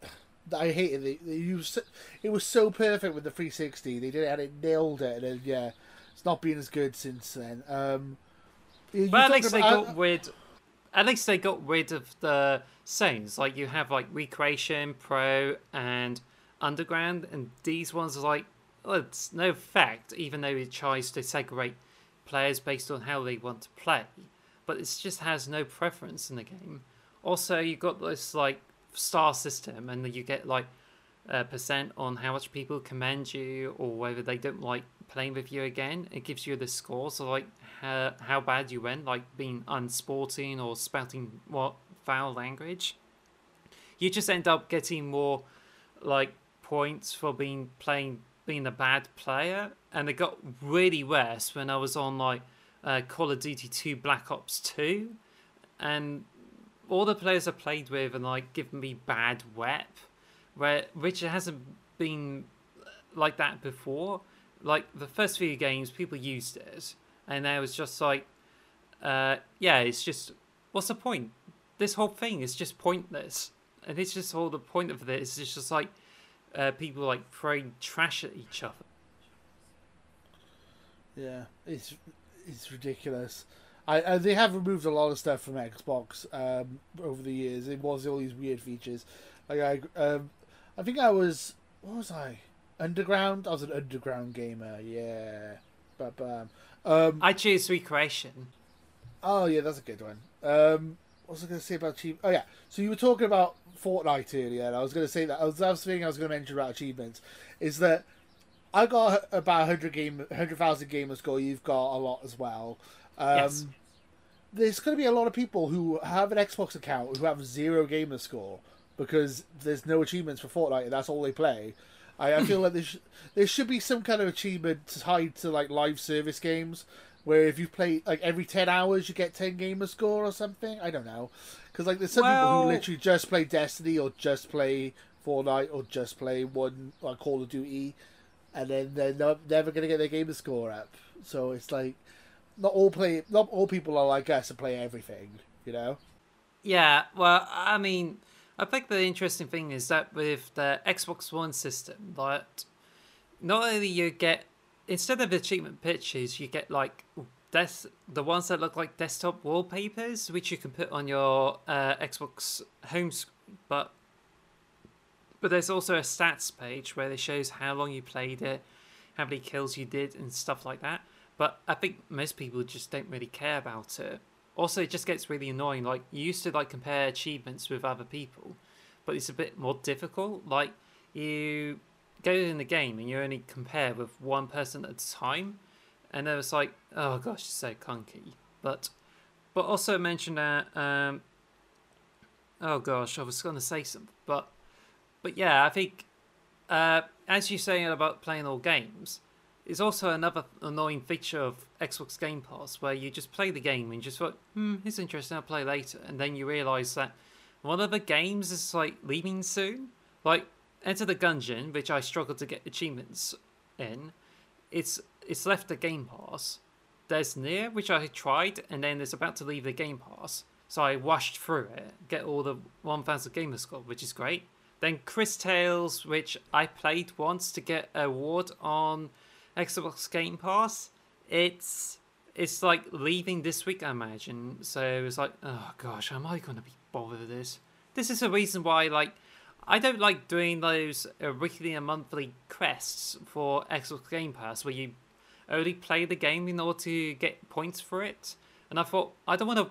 I hated it. They used it was so perfect with the 360. They did it, and it nailed it. And then, yeah, it's not been as good since then. Um, But at least they about- got rid. At least they got rid of the sayings. Like you have like recreation, pro, and underground, and these ones are like, well, it's no effect, even though it tries to segregate players based on how they want to play. But it just has no preference in the game. Also, you got this like star system, and you get like uh, percent on how much people commend you or whether they don't like playing with you again. It gives you the score, so like how, how bad you went, like being unsporting or spouting what foul language. You just end up getting more like points for being playing being a bad player, and it got really worse when I was on like uh, Call of Duty 2 Black Ops 2, and all the players I played with and like given me bad wep, where which hasn't been like that before. Like the first few games, people used it, and I was just like, uh, yeah, it's just what's the point? This whole thing is just pointless, and it's just all the point of this is just like uh, people like throwing trash at each other. Yeah, it's it's ridiculous. I, I they have removed a lot of stuff from Xbox um, over the years. It was all these weird features. Like I, um, I think I was what was I? Underground. I was an underground gamer. Yeah, but um, um, I choose recreation. oh yeah, that's a good one. Um, what was I going to say about achievements? Oh yeah, so you were talking about Fortnite earlier, and I was going to say that I was, that was the thing I was going to mention about achievements is that I got about hundred game, hundred thousand gamer score. You've got a lot as well. Um, Yes. There's going to be a lot of people who have an Xbox account who have zero gamer score because there's no achievements for Fortnite, and that's all they play. I, I feel like there, sh- there should be some kind of achievement tied to like live service games, where if you play like every ten hours you get ten gamer score or something. I don't know, because like there's some people who literally just play Destiny or just play Fortnite or just play one like Call of Duty, and then they're no, never gonna get their gamer score up. So it's like not all play, not all people are like us and play everything. You know. Yeah, well, I mean, I think the interesting thing is that with the Xbox One system, that not only you get instead of achievement pictures, you get like des- the ones that look like desktop wallpapers, which you can put on your uh, Xbox home, but but there's also a stats page where it shows how long you played it, how many kills you did, and stuff like that. But I think most people just don't really care about it. Also, it just gets really annoying. Like you used to like compare achievements with other people, but it's a bit more difficult. Like you go in the game and you only compare with one person at a time, and then it's like, oh gosh, it's so clunky. But but also mention that. Um, oh gosh, I was going to say something, but but yeah, I think uh, as you're saying about playing all games, it's also another annoying feature of Xbox Game Pass where you just play the game and just thought, hmm, it's interesting, I'll play later. And then you realise that one of the games is like leaving soon. Like Enter the Gungeon, which I struggled to get achievements in, it's it's left the Game Pass. There's NieR, which I tried, and then it's about to leave the Game Pass. So I washed through it, get all the 1000 gamer score, which is great. Then Cris Tales, which I played once to get an award on Xbox Game Pass. It's it's like leaving this week, I imagine. So it's like, oh gosh, am I going to be bothered with this? This is the reason why, like, I don't like doing those uh, weekly and monthly quests for Xbox Game Pass where you only play the game in order to get points for it. And I thought, I don't want to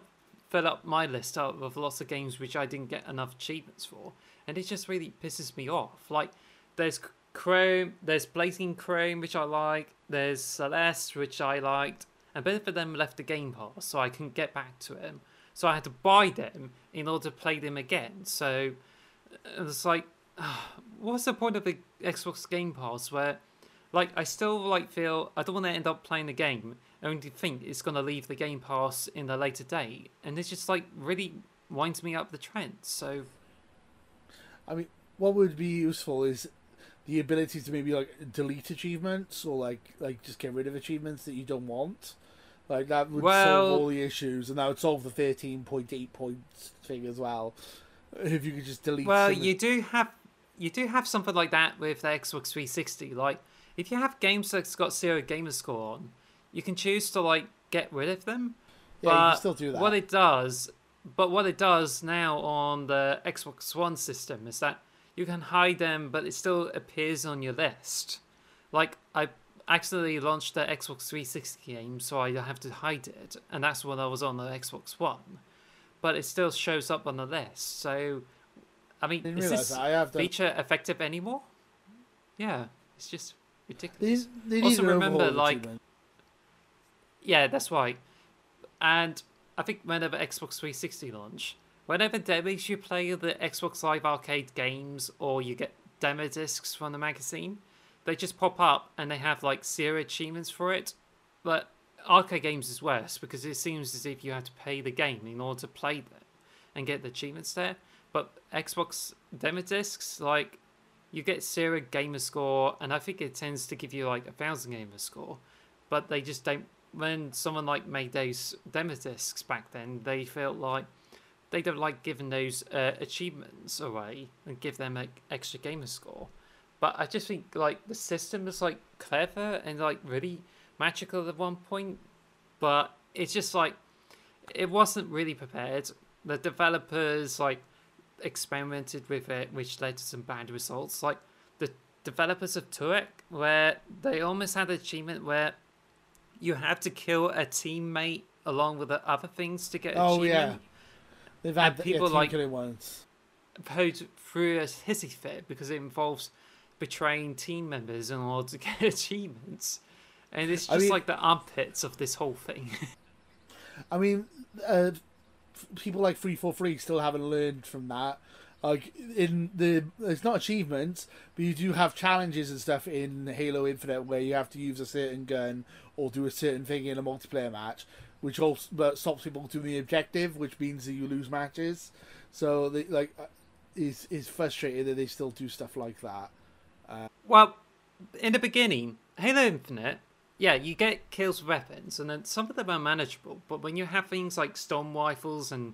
fill up my list up with lots of games which I didn't get enough achievements for. And it just really pisses me off. Like, there's Chrome, there's Blazing Chrome, which I like, there's Celeste, which I liked, and both of them left the Game Pass, so I couldn't get back to them. So I had to buy them in order to play them again. So uh, it's like, what's the point of the Xbox Game Pass where, like, I still like feel I don't want to end up playing the game only think it's gonna leave the Game Pass in a later date, and it's just like really winds me up the trend. So I mean, what would be useful is the ability to maybe like delete achievements or like like just get rid of achievements that you don't want. Like that would Well- solve all the issues, and that would solve the thirteen point eight points thing as well. If you could just delete. Well, you do have you do have something like that with the Xbox 360. Like, if you have games that's got zero gamer score on, you can choose to like get rid of them. yeah, you can still do that. What it does, but what it does now on the Xbox One system is that you can hide them, but it still appears on your list. Like I accidentally launched the Xbox 360 game, so I have to hide it, and that's when I was on the Xbox One. But it still shows up on the list. So, I mean, didn't is this that. I have the. feature effective anymore? Yeah, it's just ridiculous. they need Also remember, like. Yeah, that's right. And I think whenever Xbox 360 launch, whenever demos you play the Xbox Live Arcade games or you get demo discs from the magazine, they just pop up and they have like zero achievements for it. But arcade games is worse because it seems as if you have to pay the game in order to play them and get the achievements there. But Xbox demo discs, like you get zero gamer score, and I think it tends to give you like a thousand gamer score, but they just don't. When someone like made those demo discs back then, they felt like they don't like giving those uh, achievements away and give them like extra gamer score. But I just think like the system is like clever and like really magical at one point, but it's just like it wasn't really prepared. The developers like experimented with it, which led to some bad results. Like the developers of Turok, where they almost had an achievement where you had to kill a teammate along with the other things to get Oh, achievement. yeah. They've had the- people yeah, like- once. Put through a hissy fit because it involves betraying team members in order to get achievements. And it's I just mean- like the armpits of this whole thing. I mean, uh, people like 343 still haven't learned from that. Like in the, it's not achievements, but you do have challenges and stuff in Halo Infinite where you have to use a certain gun or do a certain thing in a multiplayer match, which also but stops people doing the objective, which means that you lose matches. So they like, uh, is is frustrated that they still do stuff like that. Well, in the beginning, Halo Infinite, yeah, you get kills with weapons, and then some of them are manageable. But when you have things like storm rifles and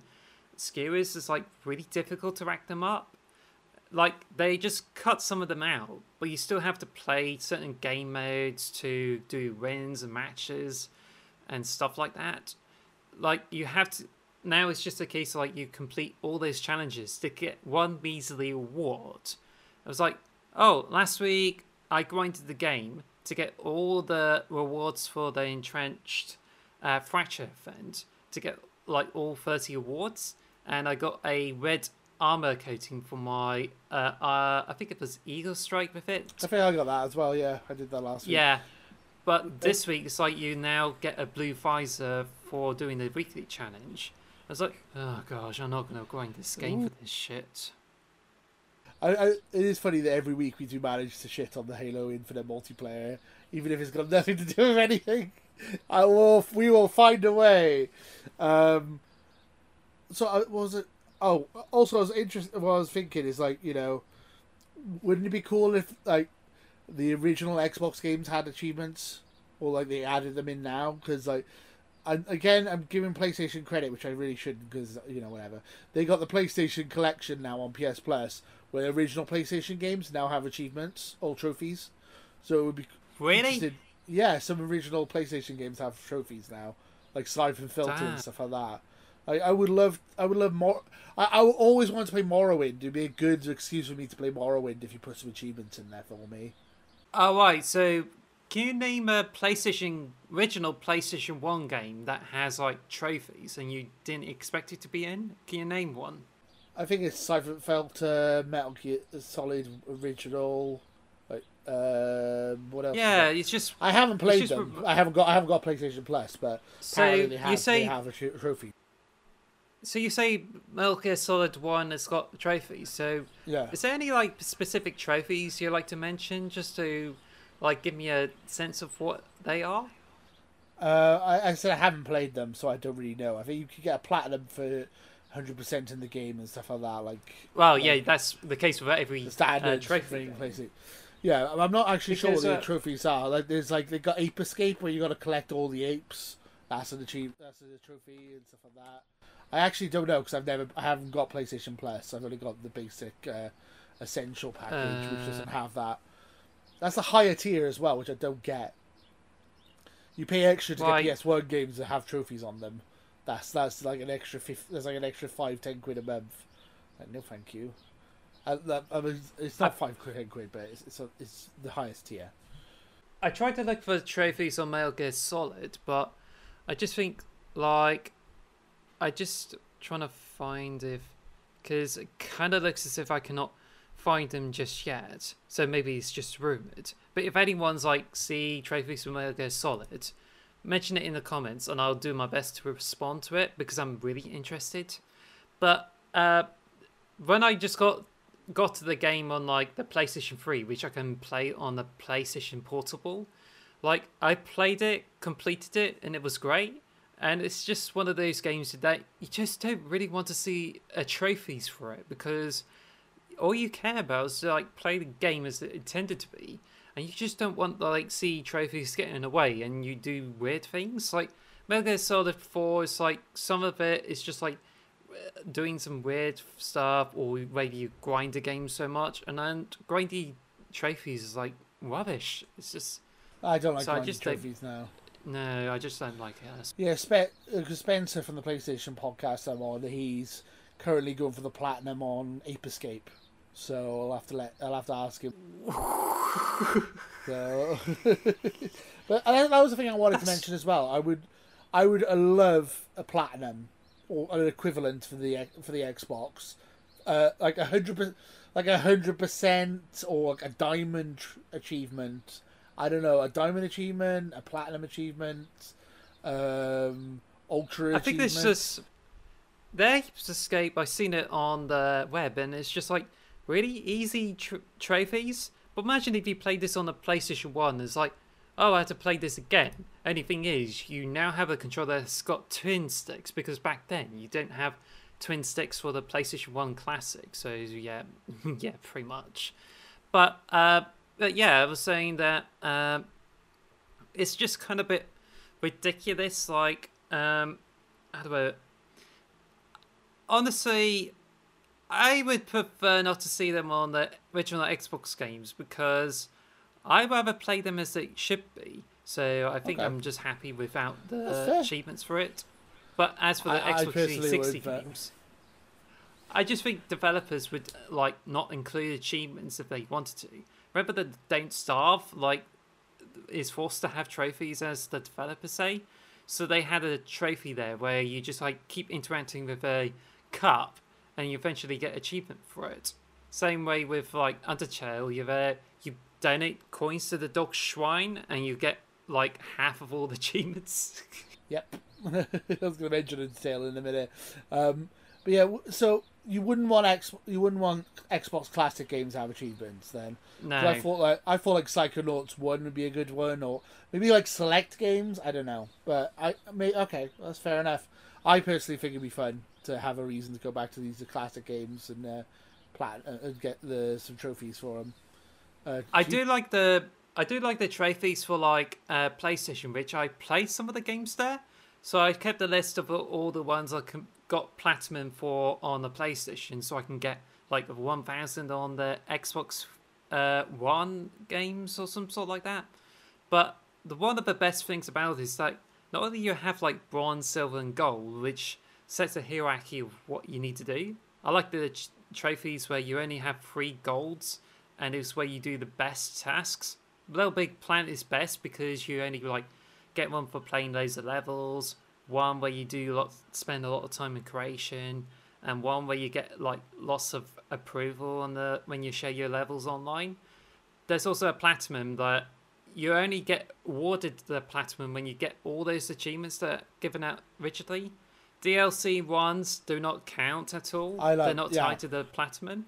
skewers, it's like really difficult to rack them up. Like they just cut some of them out, but you still have to play certain game modes to do wins and matches and stuff like that. Like you have to now. It's just a case of like you complete all those challenges to get one measly award. I was like, oh, last week I grinded the game to get all the rewards for the entrenched uh, fracture event to get like all 30 awards and i got a red armor coating for my uh, uh i think it was eagle strike with it I think I got that as well. Yeah, I did that last week. yeah but this week it's like you now get a blue visor for doing the weekly challenge i was like oh gosh i'm not gonna grind this game for this shit I, I, it is funny that every week we do manage to shit on the Halo Infinite multiplayer, even if it's got nothing to do with anything. I will. We will find a way. Um, so I was it. Oh, also I was interested. What I was thinking is like you know, wouldn't it be cool if like the original Xbox games had achievements, or like they added them in now? Because like, I, again, I'm giving PlayStation credit, which I really shouldn't, because you know whatever. They got the PlayStation Collection now on PS Plus, where original PlayStation games now have achievements or trophies. So it would be really Yeah, some original PlayStation games have trophies now, like Siphon Filter Damn. and stuff like that. I, I would love, I would love more. I, I always want to play Morrowind. It'd be a good excuse for me to play Morrowind if you put some achievements in there for me. Oh right, so can you name a PlayStation original PlayStation One game that has like trophies and you didn't expect it to be in? Can you name one? I think it's Siphon Filter, Metal Gear Solid Original. Like, uh, what else? Yeah, it's just I haven't played them. re- I haven't got. I haven't got PlayStation Plus, but so apparently they have, you say they have a trophy. So you say Metal Gear Solid One has got trophies. So Yeah. is there any like specific trophies you like to mention just to like give me a sense of what they are? Uh, I, I said I haven't played them, so I don't really know. I think you could get a platinum for hundred percent in the game and stuff like that. Like Well, yeah, that's the case with every uh, standard trophy. thing. Basically. Yeah, I'm not actually sure what the uh, trophies are. Like, there's like they got Ape Escape where you got to collect all the apes. That's an achieve. That's a trophy and stuff like that. I actually don't know because I've never, I haven't got PlayStation Plus. I've only got the basic uh, essential package, which Uh. doesn't have that. That's the higher tier as well, which I don't get. You pay extra to Right. get PS1 games that have trophies on them. That's that's like an extra. Fif- there's like an extra five, ten quid a month. Like, no, thank you. Uh, I mean, it's not five quid, ten quid, but it's it's, a, it's the highest tier. I tried to look for trophies on Metal Gear Solid, but I just think like I just trying to find if because it kind of looks as if I cannot find them just yet. So maybe it's just rumored. But if anyone's like see trophies from Gear Solid, mention it in the comments, and I'll do my best to respond to it because I'm really interested. But uh, when I just got got to the game on like the PlayStation 3, which I can play on the PlayStation Portable. Like I played it, completed it, and it was great. And it's just one of those games that you just don't really want to see a trophies for it because all you care about is like play the game as it intended to be, and you just don't want like see trophies getting in the way and you do weird things. Like Metal Gear Solid 4 is like some of it is just like uh, doing some weird stuff or maybe you grind the game so much and then grindy trophies is like rubbish. It's just I don't like So I just trophies now. no i just don't like it Yeah, Spe- uh, Spencer from the PlayStation podcast I'm on, he's currently going for the platinum on Ape Escape. So I'll have to let I'll have to ask him. so, but that was the thing I wanted to mention as well. I would, I would uh, love a platinum or an equivalent for the for the Xbox, uh, like a hundred like a hundred percent or like a diamond achievement. I don't know, a diamond achievement, a platinum achievement, um, ultra. i think there's achievement. just their Escape, I've seen it on the web, and it's just like really easy tr- trophies. But imagine if you played this on the PlayStation 1, it's like, oh, I had to play this again. Only thing is, you now have a controller that's got twin sticks, because back then you don't have twin sticks for the PlayStation 1 Classic. So, yeah, yeah, pretty much. But, uh, but yeah, I was saying that uh, it's just kind of a bit ridiculous. Like, um, how do I. Honestly, I would prefer not to see them on the original Xbox games because I'd rather play them as they should be. So I think Okay. I'm just happy without the achievements for it. But as for the I- I Xbox personally 360 would, games, I just think developers would like not include achievements if they wanted to. Remember the Don't Starve like is forced to have trophies as the developers say. So they had a trophy there where you just like keep interacting with a cup and you eventually get achievement for it. Same way with like Undertale, you there you donate coins to the dog shrine and you get like half of all the achievements. Yep. I was going to mention Undertale in a minute. Um, but yeah, so you wouldn't want X, you wouldn't want Xbox Classic games to have achievements then. no. I thought like I thought like Psychonauts one would be a good one, or maybe like select games. I don't know, but I may okay, that's fair enough. I personally think it'd be fun to have a reason to go back to these classic games and uh, plat uh, and get the some trophies for them. Uh, I do you- like the I do like the trophies for like uh, PlayStation, which I played some of the games there. So I kept a list of all the ones I got platinum for on the PlayStation, so I can get like the one thousand on the Xbox uh, One games or some sort like that. But the one of the best things about it is that not only you have like bronze, silver, and gold, which sets a hierarchy of what you need to do. I like the ch- trophies where you only have three golds, and it's where you do the best tasks. Little Big Planet is best because you only like get one for playing loads of levels, one where you do lot spend a lot of time in creation, and one where you get like lots of approval on the when you share your levels online. There's also a platinum that you only get awarded the platinum when you get all those achievements that are given out rigidly. DLC ones do not count at all. I like- They're not yeah. tied to the platinum.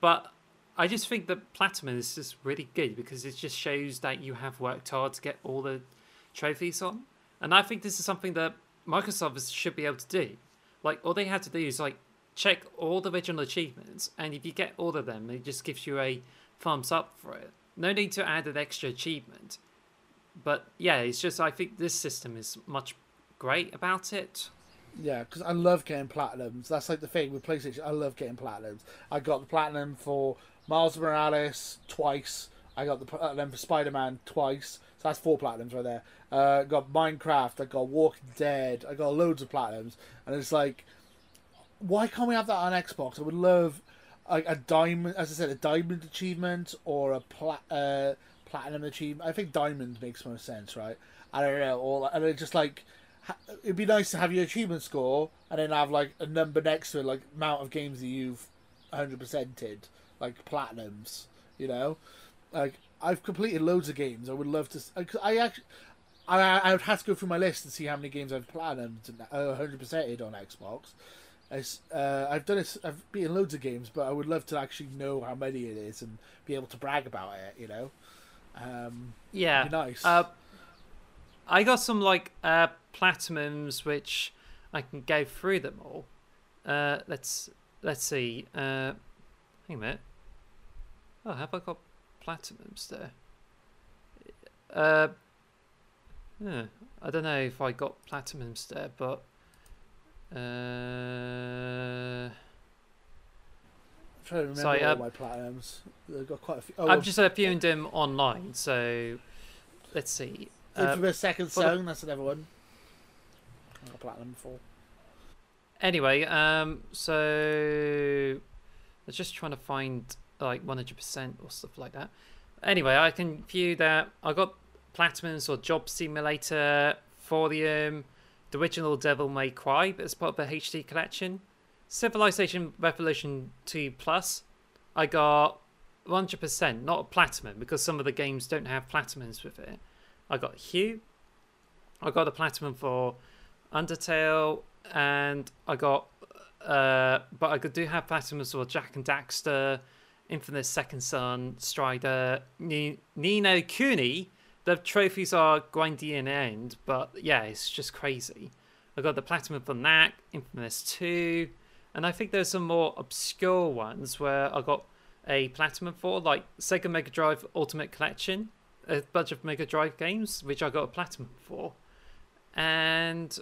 But I just think that platinum is just really good because it just shows that you have worked hard to get all the trophies on. And I think this is something that Microsoft should be able to do. Like all they have to do is like check all the original achievements, and if you get all of them, it just gives you a thumbs up for it. No need to add an extra achievement. But yeah, it's just I think this system is much great about it. Yeah, because I love getting platinums. That's like the thing with PlayStation. I love getting platinums. I got the platinum for Miles Morales twice. I got the platinum for Spider Man twice. So that's four platinums right there. Uh, got Minecraft. I got Walking Dead. I got loads of platinums, and it's like, why can't we have that on Xbox? I would love like a diamond, as I said, a diamond achievement or a uh, platinum achievement. I think diamond makes more sense, right? I don't know. Or and it's just like it'd be nice to have your achievement score and then have like a number next to it, like amount of games that you've 100 percented, like platinums. You know, like I've completed loads of games. I would love to. I actually. I, I would have to go through my list and see how many games I've platinumed and uh, 100%ed on Xbox. As, uh, I've done it. I've beaten loads of games, but I would love to actually know how many it is and be able to brag about it. You know, um, Yeah. be nice. Uh, I got some like uh, platinums which I can go through them all. Uh, let's let's see. Uh, hang a minute. Oh, have I got platinums there? Uh, yeah, I don't know if I got platinums there, but uh, I'm trying to remember sorry, all uh, my platinums. I've got quite a few. Oh, I'm just uh, viewing them online. So let's see. Uh, Infamous Second for the- Son. That's another one. I got platinum for. Anyway, um, so I was just trying to find like 100% or stuff like that. Anyway, I can view that I got Platinums or Job Simulator, Thorium, the original Devil May Cry, but as part of the HD collection, Civilization Revolution 2 Plus. I got 100%, not a Platinum, because some of the games don't have Platinums with it. I got Hue. I got a Platinum for Undertale, and I got uh, but I do have platinums for Jak and Daxter, Infamous Second Son, Strider, Ni, Ni no Kuni. The trophies are grindy in end, but yeah, it's just crazy. I got the platinum from that, Infamous 2, and I think there's some more obscure ones where I got a platinum for, like Sega Mega Drive Ultimate Collection, a bunch of Mega Drive games, which I got a platinum for. And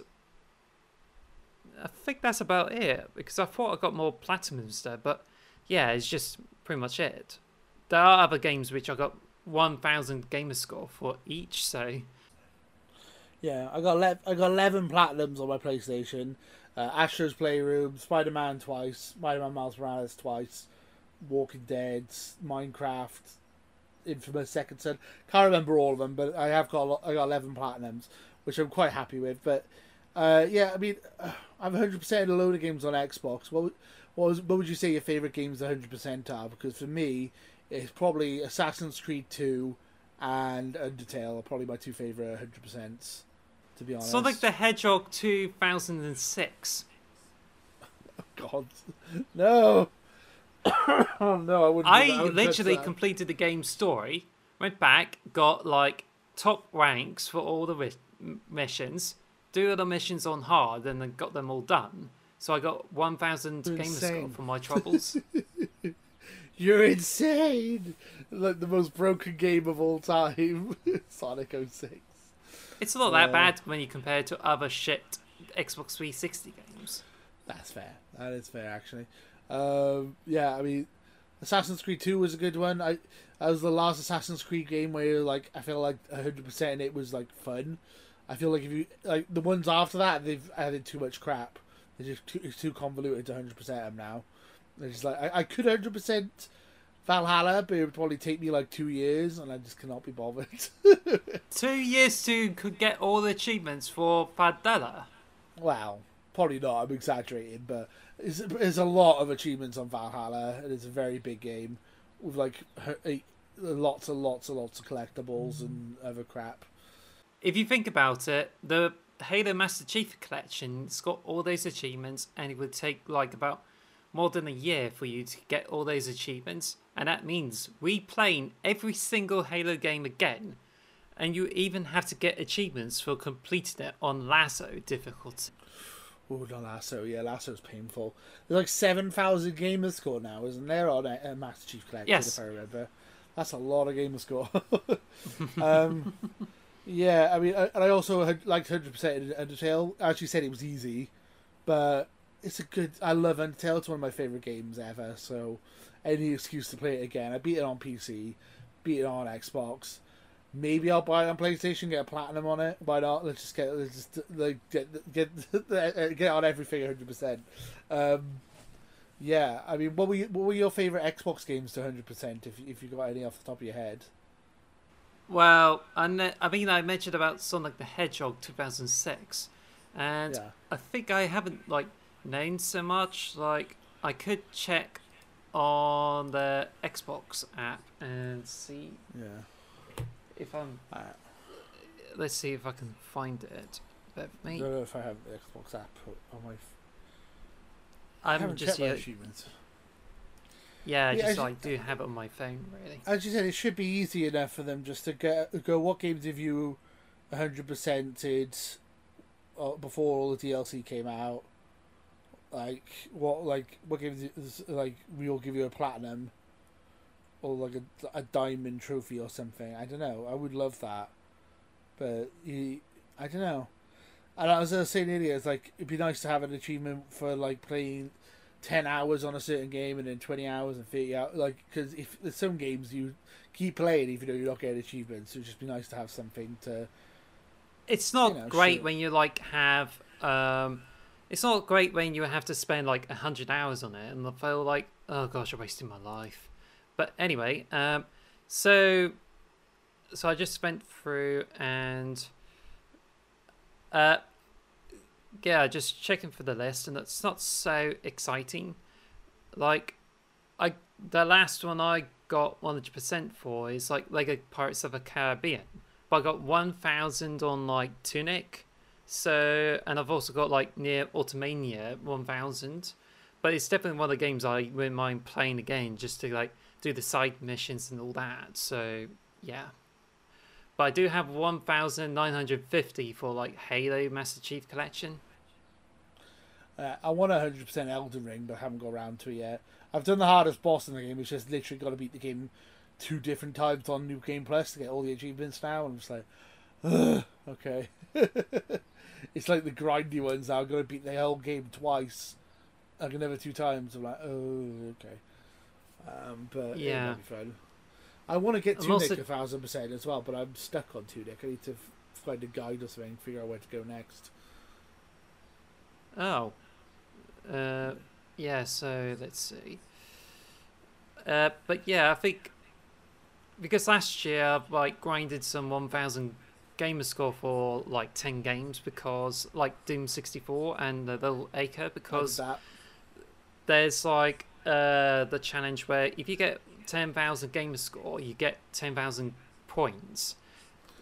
I think that's about it because I thought I got more platinums there, but yeah, it's just pretty much it. There are other games which I got 1000 gamer score for each, so Yeah, I got le- I got eleven platinums on my PlayStation. Uh, Astro's Playroom, Spider Man twice, Spider Man Miles Morales twice, Walking Dead, Minecraft, Infamous Second Son. Can't remember all of them, but I have got lot, I got eleven platinums, which I'm quite happy with. But uh, yeah, I mean, I've 100 percent a load of games on Xbox. What would- what was what would you say your favorite games 100 percent are? Because for me, it's probably Assassin's Creed 2 and Undertale are probably my two favorite 100 percent. To be honest, Sonic the Hedgehog 2006. God, no. oh no, I wouldn't. I wouldn't literally that. completed the game story, went back, got like top ranks for all the m- missions, do all the missions on hard, and then got them all done. So I got 1,000 gamer score for my troubles. You're insane. Like the most broken game of all time, Sonic 06. it's not that bad when you compare it to other shit Xbox 360 games. That's fair. That is fair, actually. Um, yeah, I mean, Assassin's Creed 2 was a good one. I that was the last Assassin's Creed game where like I feel like 100 percent it was like fun. I feel like if you like the ones after that, they've added too much crap. They're just too, it's too convoluted to 100 percent them now. Just like I, I could 100 percent Valhalla, but it would probably take me like two years, and I just cannot be bothered. Two years to could get all the achievements for Valhalla. Wow, probably not. I'm exaggerating, but there's, there's a lot of achievements on Valhalla, and it's a very big game with like lots and lots and lots of collectibles and other crap. If you think about it, the Halo Master Chief Collection's got all those achievements, and it would take like about more than a year for you to get all those achievements, and that means replaying every single Halo game again, and you even have to get achievements for completing it on LASO difficulty. Oh, not LASO. Yeah, LASO's painful. There's like 7,000 gamer score now, isn't there, on a, a Master Chief Collection, Yes. if I remember. That's a lot of gamer score. um, yeah, I mean, I, and I also had liked 100% in Undertale. I actually said it was easy, but it's a good. I love Undertale. It's one of my favorite games ever. So, any excuse to play it again. I beat it on PC, beat it on Xbox. Maybe I'll buy it on PlayStation, get a platinum on it. Why not? Let's just get let's just like get get get on everything hundred percent. Um, yeah, I mean, what were you, what were your favorite Xbox games to hundred percent? If if you got any off the top of your head. Well, I, ne- I mean, I mentioned about Sonic the Hedgehog 2006, and Yeah. I think I haven't like named so much. Like, I could check on the Xbox app and see Yeah. if I'm. Alright. Let's see if I can find it. But I me, don't know if I have the Xbox app on my. I I'm haven't just yeah, achievements. yeah, Yeah, just I like do have it on my phone really. As you said, it should be easy enough for them just to get go. What games have you hundred percented uh, before all the DLC came out? Like what? Like what games? is- Like we'll give you a platinum, or like a, a diamond trophy or something. I don't know. I would love that, but you, I don't know. And I was saying earlier, it's like it'd be nice to have an achievement for like playing ten hours on a certain game and then twenty hours and thirty hours. Like because if there's some games you keep playing even though you're not getting achievements, it'd just be nice to have something to. It's not know, great sure. when you like have um it's not great when you have to spend like a hundred hours on it and I feel like oh gosh I'm wasting my life. But anyway, um so so I just went through and uh yeah, just checking for the list and it's not so exciting. Like I the last one I got 100% for is like Lego Pirates of the Caribbean but I got 1000 on like Tunic. So, and I've also got like NieR Automata 1000. but it's definitely one of the games I wouldn't mind playing again, just to like do the side missions and all that. So yeah. But I do have 1,950 for like Halo Master Chief Collection. Uh, I want 100% Elden Ring, but I haven't got around to it yet. I've done the hardest boss in the game, which just literally got to beat the game two different times on New Game Plus to get all the achievements now. And I'm just like, okay. it's like the grindy ones now. Got to beat the whole game twice. I Like another two times. I'm like, oh, okay. Um, but yeah. I want to get Tunic a thousand percent as well, but I'm stuck on Tunic. I need to find a guide or something, figure out where to go next. Oh, uh, yeah. So let's see. Uh, but yeah, I think because last year I like grinded some 1,000 gamer score for like 10 games because like Doom 64 and the little Acre because there's like uh, the challenge where if you get 10,000 gamer score, you get 10,000 points.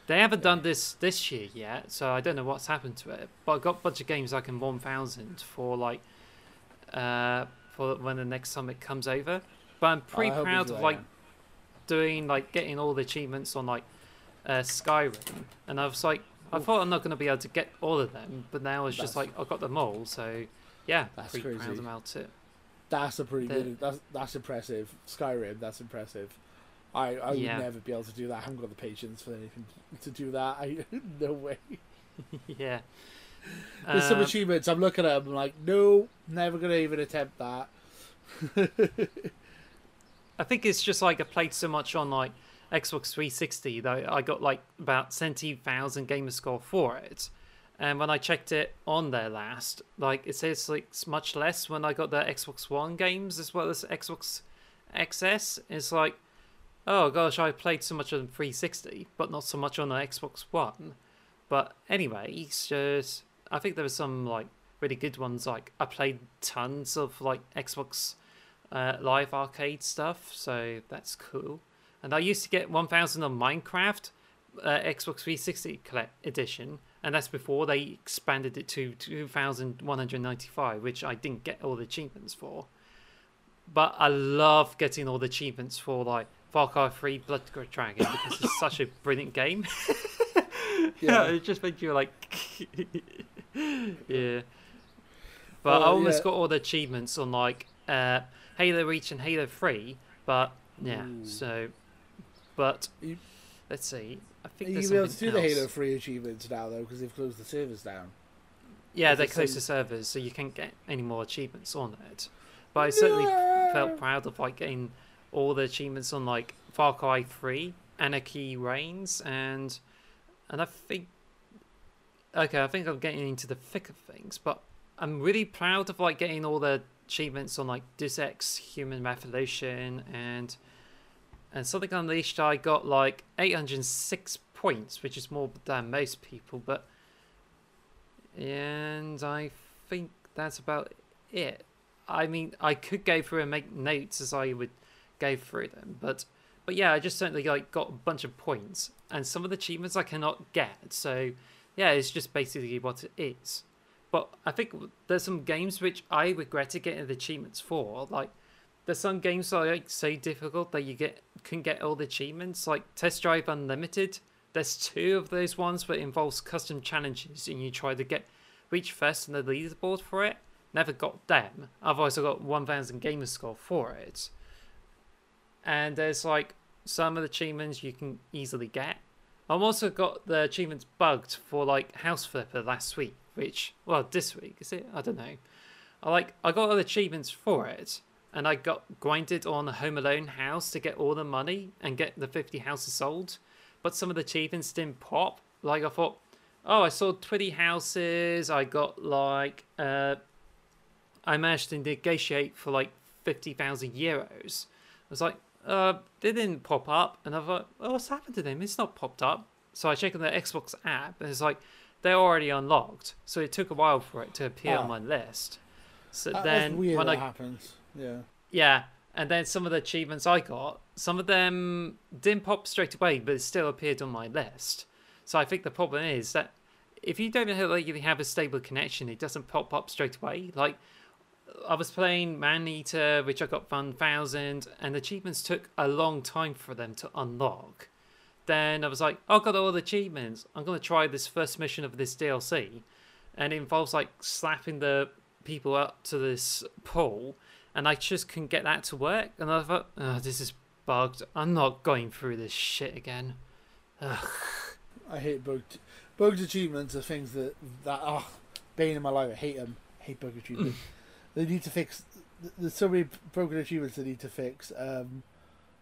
They haven't done this this year yet, so I don't know what's happened to it. But I've got a bunch of games like in 1,000 for like uh, for when the next summit comes over. But I'm pretty proud of like doing like getting all the achievements on like uh, Skyrim, and I was like, I Ooh. thought I'm not going to be able to get all of them, but now it's just like I got them all. So yeah, that's pretty crazy. proud about it. That's a pretty the, good. That's that's impressive. Skyrim, that's impressive. I I would yeah. never be able to do that. I haven't got the patience for anything to do that. I no way. yeah. There's um, some achievements. I'm looking at them. I'm like, no, never gonna even attempt that. I think it's just like I played so much on like Xbox 360 that I got like about 70,000 gamer score for it. And when I checked it on there last, like it says like it's much less when I got the Xbox One games as well as Xbox XS. It's like, oh gosh, I played so much on 360, but not so much on the Xbox One. But anyway, it's just I think there were some like really good ones. Like I played tons of like Xbox uh, Live Arcade stuff, so that's cool. And I used to get 1000 on Minecraft uh, Xbox 360 edition and that's before they expanded it to 2195 which i didn't get all the achievements for but i love getting all the achievements for like far cry 3 blood dragon because it's such a brilliant game yeah it just makes you like yeah but i almost yeah. got all the achievements on like uh, halo reach and halo 3 but yeah Ooh. so but you, let's see I think you able to do else. the Halo Three achievements now though because they've closed the servers down. Yeah, they closed the servers, so you can't get any more achievements on it. But I certainly felt proud of like getting all the achievements on like Far Cry Three, Anarchy Reigns, and and I think okay, I think I'm getting into the thick of things, but I'm really proud of like getting all the achievements on like Deus Ex Human Revolution and and Something Unleashed, I got like 806 points, which is more than most people, but. And I think that's about it. I mean, I could go through and make notes as I would go through them, but. But yeah, I just certainly like got a bunch of points, and some of the achievements I cannot get. So, yeah, it's just basically what it is. But I think there's some games which I regretted getting the achievements for, like there's some games that are like so difficult that you get can get all the achievements. Like Test Drive Unlimited, there's two of those ones it involves custom challenges and you try to get reach first on the leaderboard for it. Never got them. Otherwise, I got 1000 gamer score for it. And there's like some of the achievements you can easily get. I've also got the achievements bugged for like House Flipper last week, which well this week is it? I don't know. I like I got all the achievements for it, and I got grinded on a Home Alone house to get all the money and get the 50 houses sold. But some of the achievements didn't pop. Like I thought, oh, I sold 20 houses. I got like, uh, I managed to negotiate for like 50,000 euros. I was like, uh, they didn't pop up. And I thought, oh, what's happened to them? It's not popped up. So I checked on the Xbox app and it's like, they're already unlocked. So it took a while for it to appear oh. on my list. So that then when I happens. Yeah. Yeah, and then some of the achievements I got, some of them didn't pop straight away, but it still appeared on my list. So I think the problem is that if you don't really have a stable connection, it doesn't pop up straight away. Like I was playing Maneater, which I got 1000, and achievements took a long time for them to unlock. Then I was like, oh, I got all the achievements. I'm going to try this first mission of this DLC. And it involves like slapping the people up to this pole, and I just couldn't get that to work. And I thought, oh, this is bugged. I'm not going through this shit again. Ugh. I hate bugged bugged achievements are things that that are oh, bane in my life. I hate them. I hate bug achievements. they need to fix. There's so many broken achievements they need to fix. Um,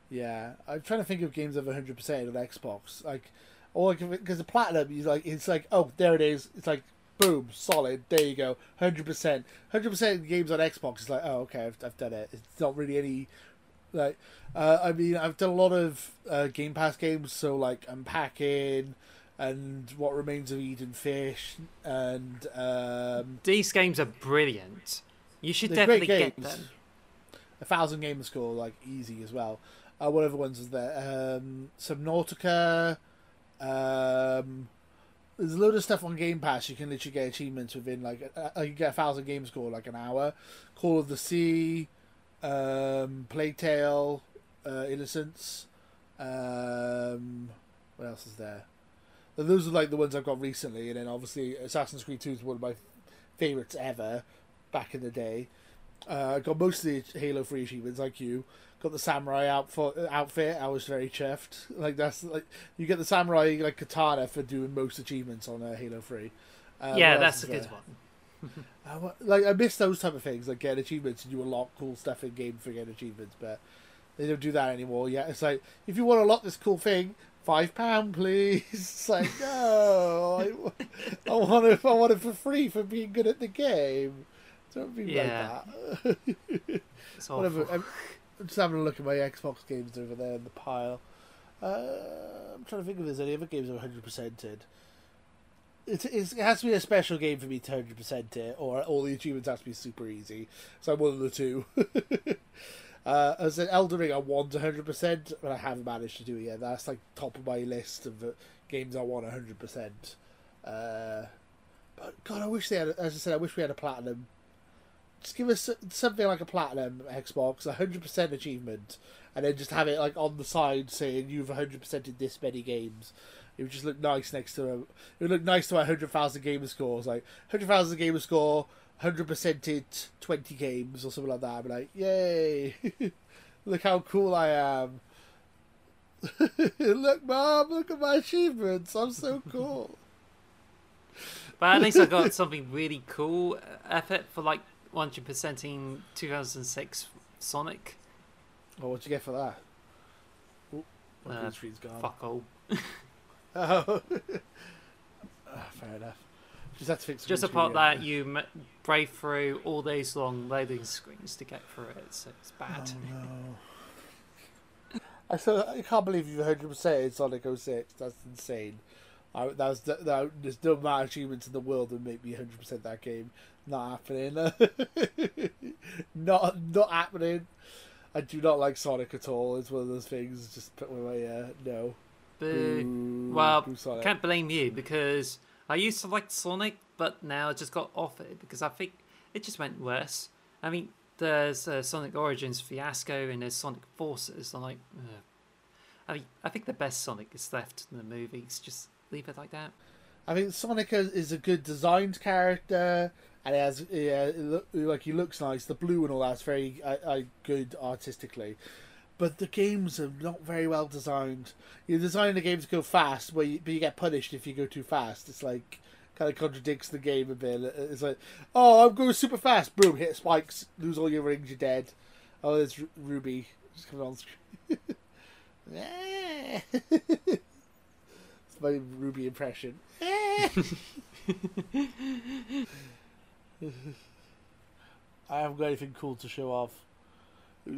yeah, I'm trying to think of games of 100 percent on Xbox. Like, or because the platinum, you like it's like oh there it is. It's like boom, solid. There you go, 100 percent. 100 percent games on Xbox is like oh okay, I've, I've done it. It's not really any like uh, I mean I've done a lot of uh, Game Pass games, so like Unpacking and What Remains of Edith Finch and um, these games are brilliant. You should definitely get them. A thousand game score like easy as well. Uh, what other ones is there? Um, Subnautica. Um, there's a load of stuff on Game Pass. You can literally get achievements within like uh, you get a thousand game score like an hour. Call of the Sea, um, Plague Tale, uh, Innocence. Um, what else is there? those are like the ones I've got recently, and then obviously Assassin's Creed Two is one of my favorites ever back in the day. Uh, I got most of the Halo Three achievements, like you. Got the samurai outfit. Outfit. I was very chuffed. Like that's like you get the samurai like katana for doing most achievements on uh, Halo Three. Uh, yeah, that's a good one. uh, like I miss those type of things, like get achievements and do a lot cool stuff in game for getting achievements, but they don't do that anymore. Yeah, it's like if you want to unlock this cool thing, five pound, please. It's like no, I, I, want it. I want it for free for being good at the game. Don't be yeah. like that. Whatever. I'm, I'm, just having a look at my Xbox games over there in the pile. Uh, I'm trying to think if there's any other games I've 100 percented. It, it has to be a special game for me to 100 percent it, or all the achievements have to be super easy. So I'm one of the two. Uh, as an Elden Ring, I want 100%, but I haven't managed to do it yet. That's like top of my list of games I want 100%. Uh, but God, I wish they had, as I said, I wish we had a platinum. Just give us something like a platinum Xbox, 100% achievement, and then just have it like on the side saying you've 100%ed this many games. It would just look nice next to a, it would look nice to my 100,000 gamer scores, like 100,000 gamer score, hundred percented twenty games or something like that. I'd be like, yay! look how cool I am. look, mom, look at my achievements. I'm so cool. but at least I got something really cool uh, effort for like 100%ing 2006 Sonic. Oh, what'd you get for that? Oh, uh, gone. Fuck all. oh. oh, fair enough. Just have to fix. Just apart that you brave through all these long loading screens to get through it, so it's bad. Oh, no. I still I can't believe you've hundred percent Sonic 06. That's insane. I, that was that, there's no amount of achievements in the world that make me hundred percent that game. Not happening. not not happening. I do not like Sonic at all. It's one of those things. Just put my uh, no. Boo. Boo. Well, Boo can't blame you because I used to like Sonic, but now I just got off it because I think it just went worse. I mean, there's uh, Sonic Origins Fiasco and there's Sonic Forces. I'm like, Ugh. I mean, I think the best Sonic is left in the movies. Just leave it like that. I think Sonic is a good designed character, and it has yeah, it look, like he looks nice. The blue and all that's very uh, uh, good artistically but the games are not very well designed. You're designing the game to go fast, but you, but you get punished if you go too fast. It's like kind of contradicts the game a bit. It's like, oh, I'm going super fast. Boom, hit spikes, lose all your rings, you're dead. Oh, there's Ruby just coming on screen. it's my Ruby impression. I haven't got anything cool to show off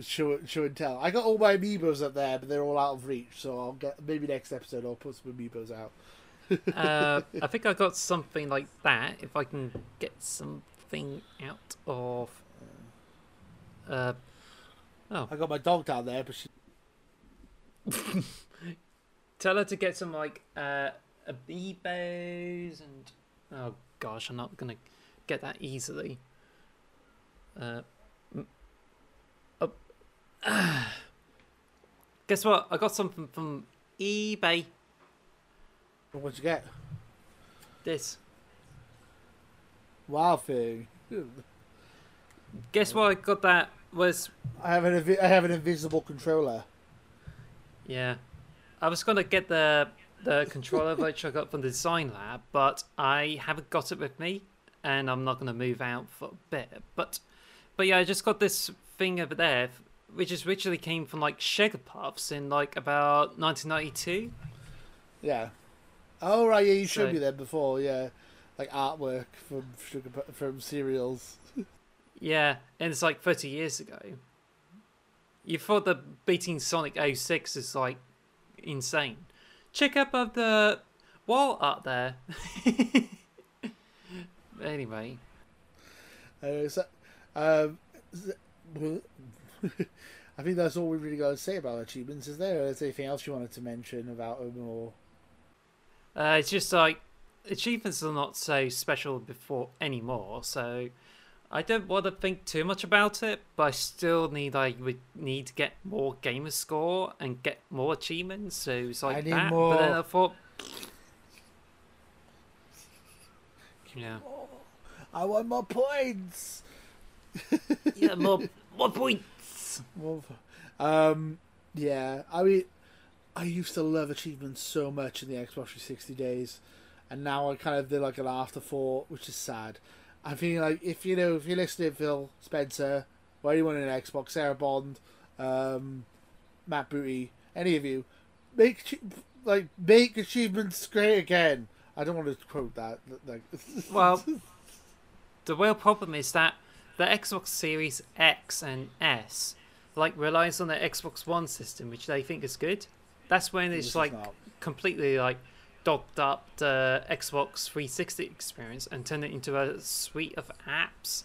show show and tell. I got all my amiibos up there, but they're all out of reach. So I'll get maybe next episode I'll put some amiibos out. uh, I think I got something like that. If I can get something out of. Uh, oh, I got my dog down there, but she. Tell her to get some like uh, amiibos and. Oh gosh, I'm not gonna get that easily. Uh, oh. Guess what? I got something from eBay. What'd you get? This. Wow thing. Guess what? I got that was I have an I have an invisible controller. yeah. I was gonna get the the controller which I got from the design lab, but I haven't got it with me, and I'm not gonna move out for a bit. But but yeah, I just got this thing over there, which is originally came from like Sugar Puffs in like about 1992. Yeah. Oh right, yeah, you showed So- me that before. Yeah, like artwork from sugar from cereals. Yeah, and it's like 30 years ago. You thought that beating Sonic 06 is like insane. Check up of the wall art there. anyway, Uh, so, um, I think that's all we really got to say about achievements. Is there? Is there anything else you wanted to mention about them or? uh, it's just like achievements are not so special before anymore. So I don't want to think too much about it, but I still need I would need to get more gamer score and get more achievements. So it's like I need that. But then more. I thought, yeah. I want more points. yeah, more more points. More Um, yeah, I mean, I used to love achievements so much in the Xbox 360 days, and now I kind of did like an afterthought, which is sad. I feel like if you know if you're listening, Phil Spencer, or anyone in Xbox, Sarah Bond, um, Matt Booty, any of you, make like make achievements great again. I don't want to quote that. Like, Well, the real problem is that the Xbox Series X and S like relies on the Xbox One system, which they think is good. That's when it's like completely like dogged up the Xbox 360 experience and turned it into a suite of apps.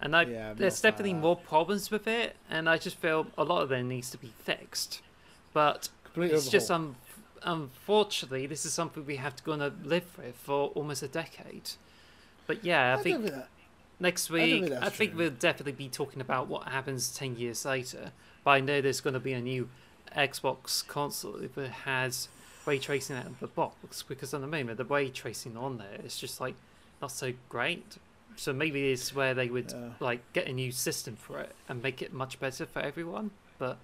And I, Yeah, there's not a fan definitely that. more problems with it, and I just feel a lot of them needs to be fixed. But it's just overhaul. um, unfortunately this is something we have to gonna live with for almost a decade. But yeah, I, I think next week think I think true. we'll definitely be talking about what happens ten years later. But I know there's gonna be a new Xbox console if it has ray tracing out of the box because at the moment the ray tracing on there is just like not so great. So maybe it's where they would Yeah. like get a new system for it and make it much better for everyone. But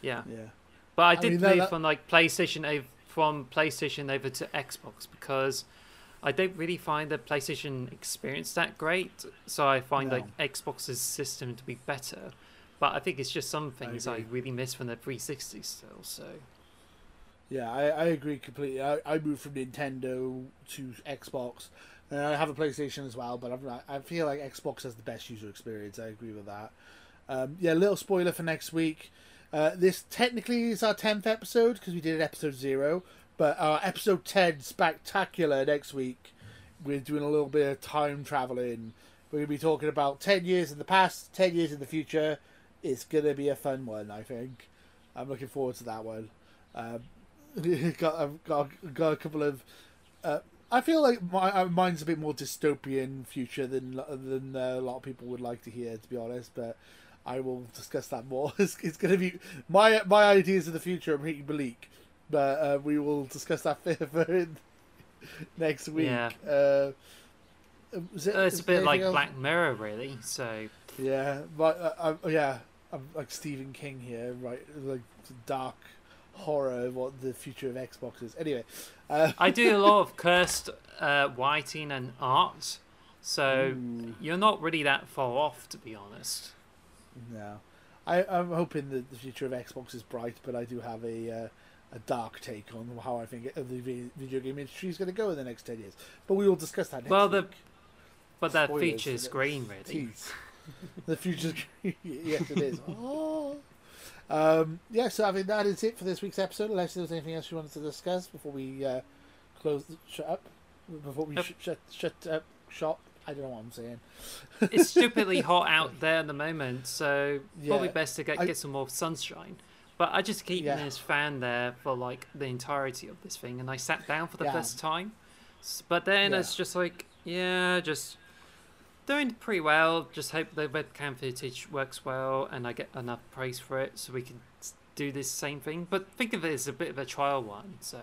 yeah. yeah. But I I did mean, move that- from like PlayStation over, from PlayStation over to Xbox because I don't really find the PlayStation experience that great. So I find No. like Xbox's system to be better. But I think it's just some things I, agree. really miss from the 360 still. So Yeah, I, I agree completely. I, I moved from Nintendo to Xbox, and I have a PlayStation as well. But I'm not, I feel like Xbox has the best user experience. I agree with that. Um, yeah, little spoiler for next week. Uh, this technically is our tenth episode because we did episode zero, but our episode ten spectacular next week. We're doing a little bit of time traveling. We're gonna be talking about ten years in the past, ten years in the future. It's gonna be a fun one, I think. I'm looking forward to that one. Um, got I've got got a couple of. Uh, I feel like my uh, mine's a bit more dystopian future than than uh, a lot of people would like to hear, to be honest. But I will discuss that more. It's, it's going to be my my ideas of the future are pretty bleak, but uh, we will discuss that further in next week. Yeah. Uh, was it- it's a bit like else? Black Mirror, really. So Yeah, but uh, yeah, I'm like Stephen King here, right? Like dark horror of what the future of Xbox is. Anyway, uh, I do a lot of cursed uh, writing and art. So Ooh. you're not really that far off, to be honest. no, I, I'm hoping that the future of Xbox is bright, but I do have a uh, a dark take on how I think the video game industry is going to go in the next ten years. But we will discuss that next Well, the- week. But that Spoilers, feature is isn't green, really. The future, yes, it is. Oh. Um, yeah, so I mean that is it for this week's episode. Unless there was anything else you wanted to discuss before we uh, close, shut up, before we Yep. sh- shut shut up shop. I don't know what I'm saying. it's stupidly hot out there at the moment, so probably best to get, I- get some more sunshine. But I just keep Yeah. this fan there for like the entirety of this thing, and I sat down for the Yeah. first time. But then Yeah. it's just like, yeah, just doing pretty well. Just hope the webcam footage works well and I get enough praise for it so we can do this same thing. But think of it as a bit of a trial one. So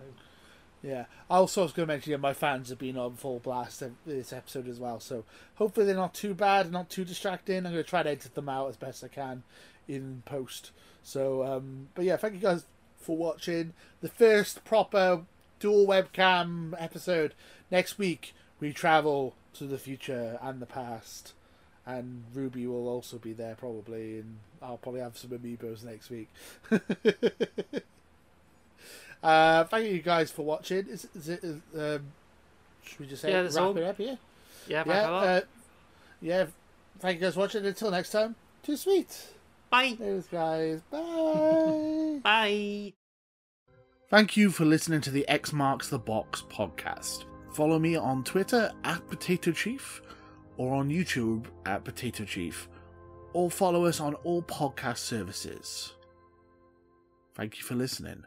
yeah. I also was going to mention yeah, my fans have been on full blast this episode as well. So hopefully they're not too bad, not too distracting. I'm going to try to edit them out as best I can in post. So, um, but yeah, thank you guys for watching the first proper dual webcam episode. Next week we travel to the future and the past, and Ruby will also be there probably, and I'll probably have some amiibos next week. uh, thank you guys for watching. Is, is it? Um, should we just say Yeah, wrap all. it up here? yeah, Yeah. yeah. Uh, yeah. Thank you guys for watching. Until next time. Too sweet. Bye. Thanks, guys. Bye. Bye. Thank you for listening to the X Marks the Box podcast. Follow me on Twitter at Potato Chief or on YouTube at Potato Chief, or follow us on all podcast services. Thank you for listening.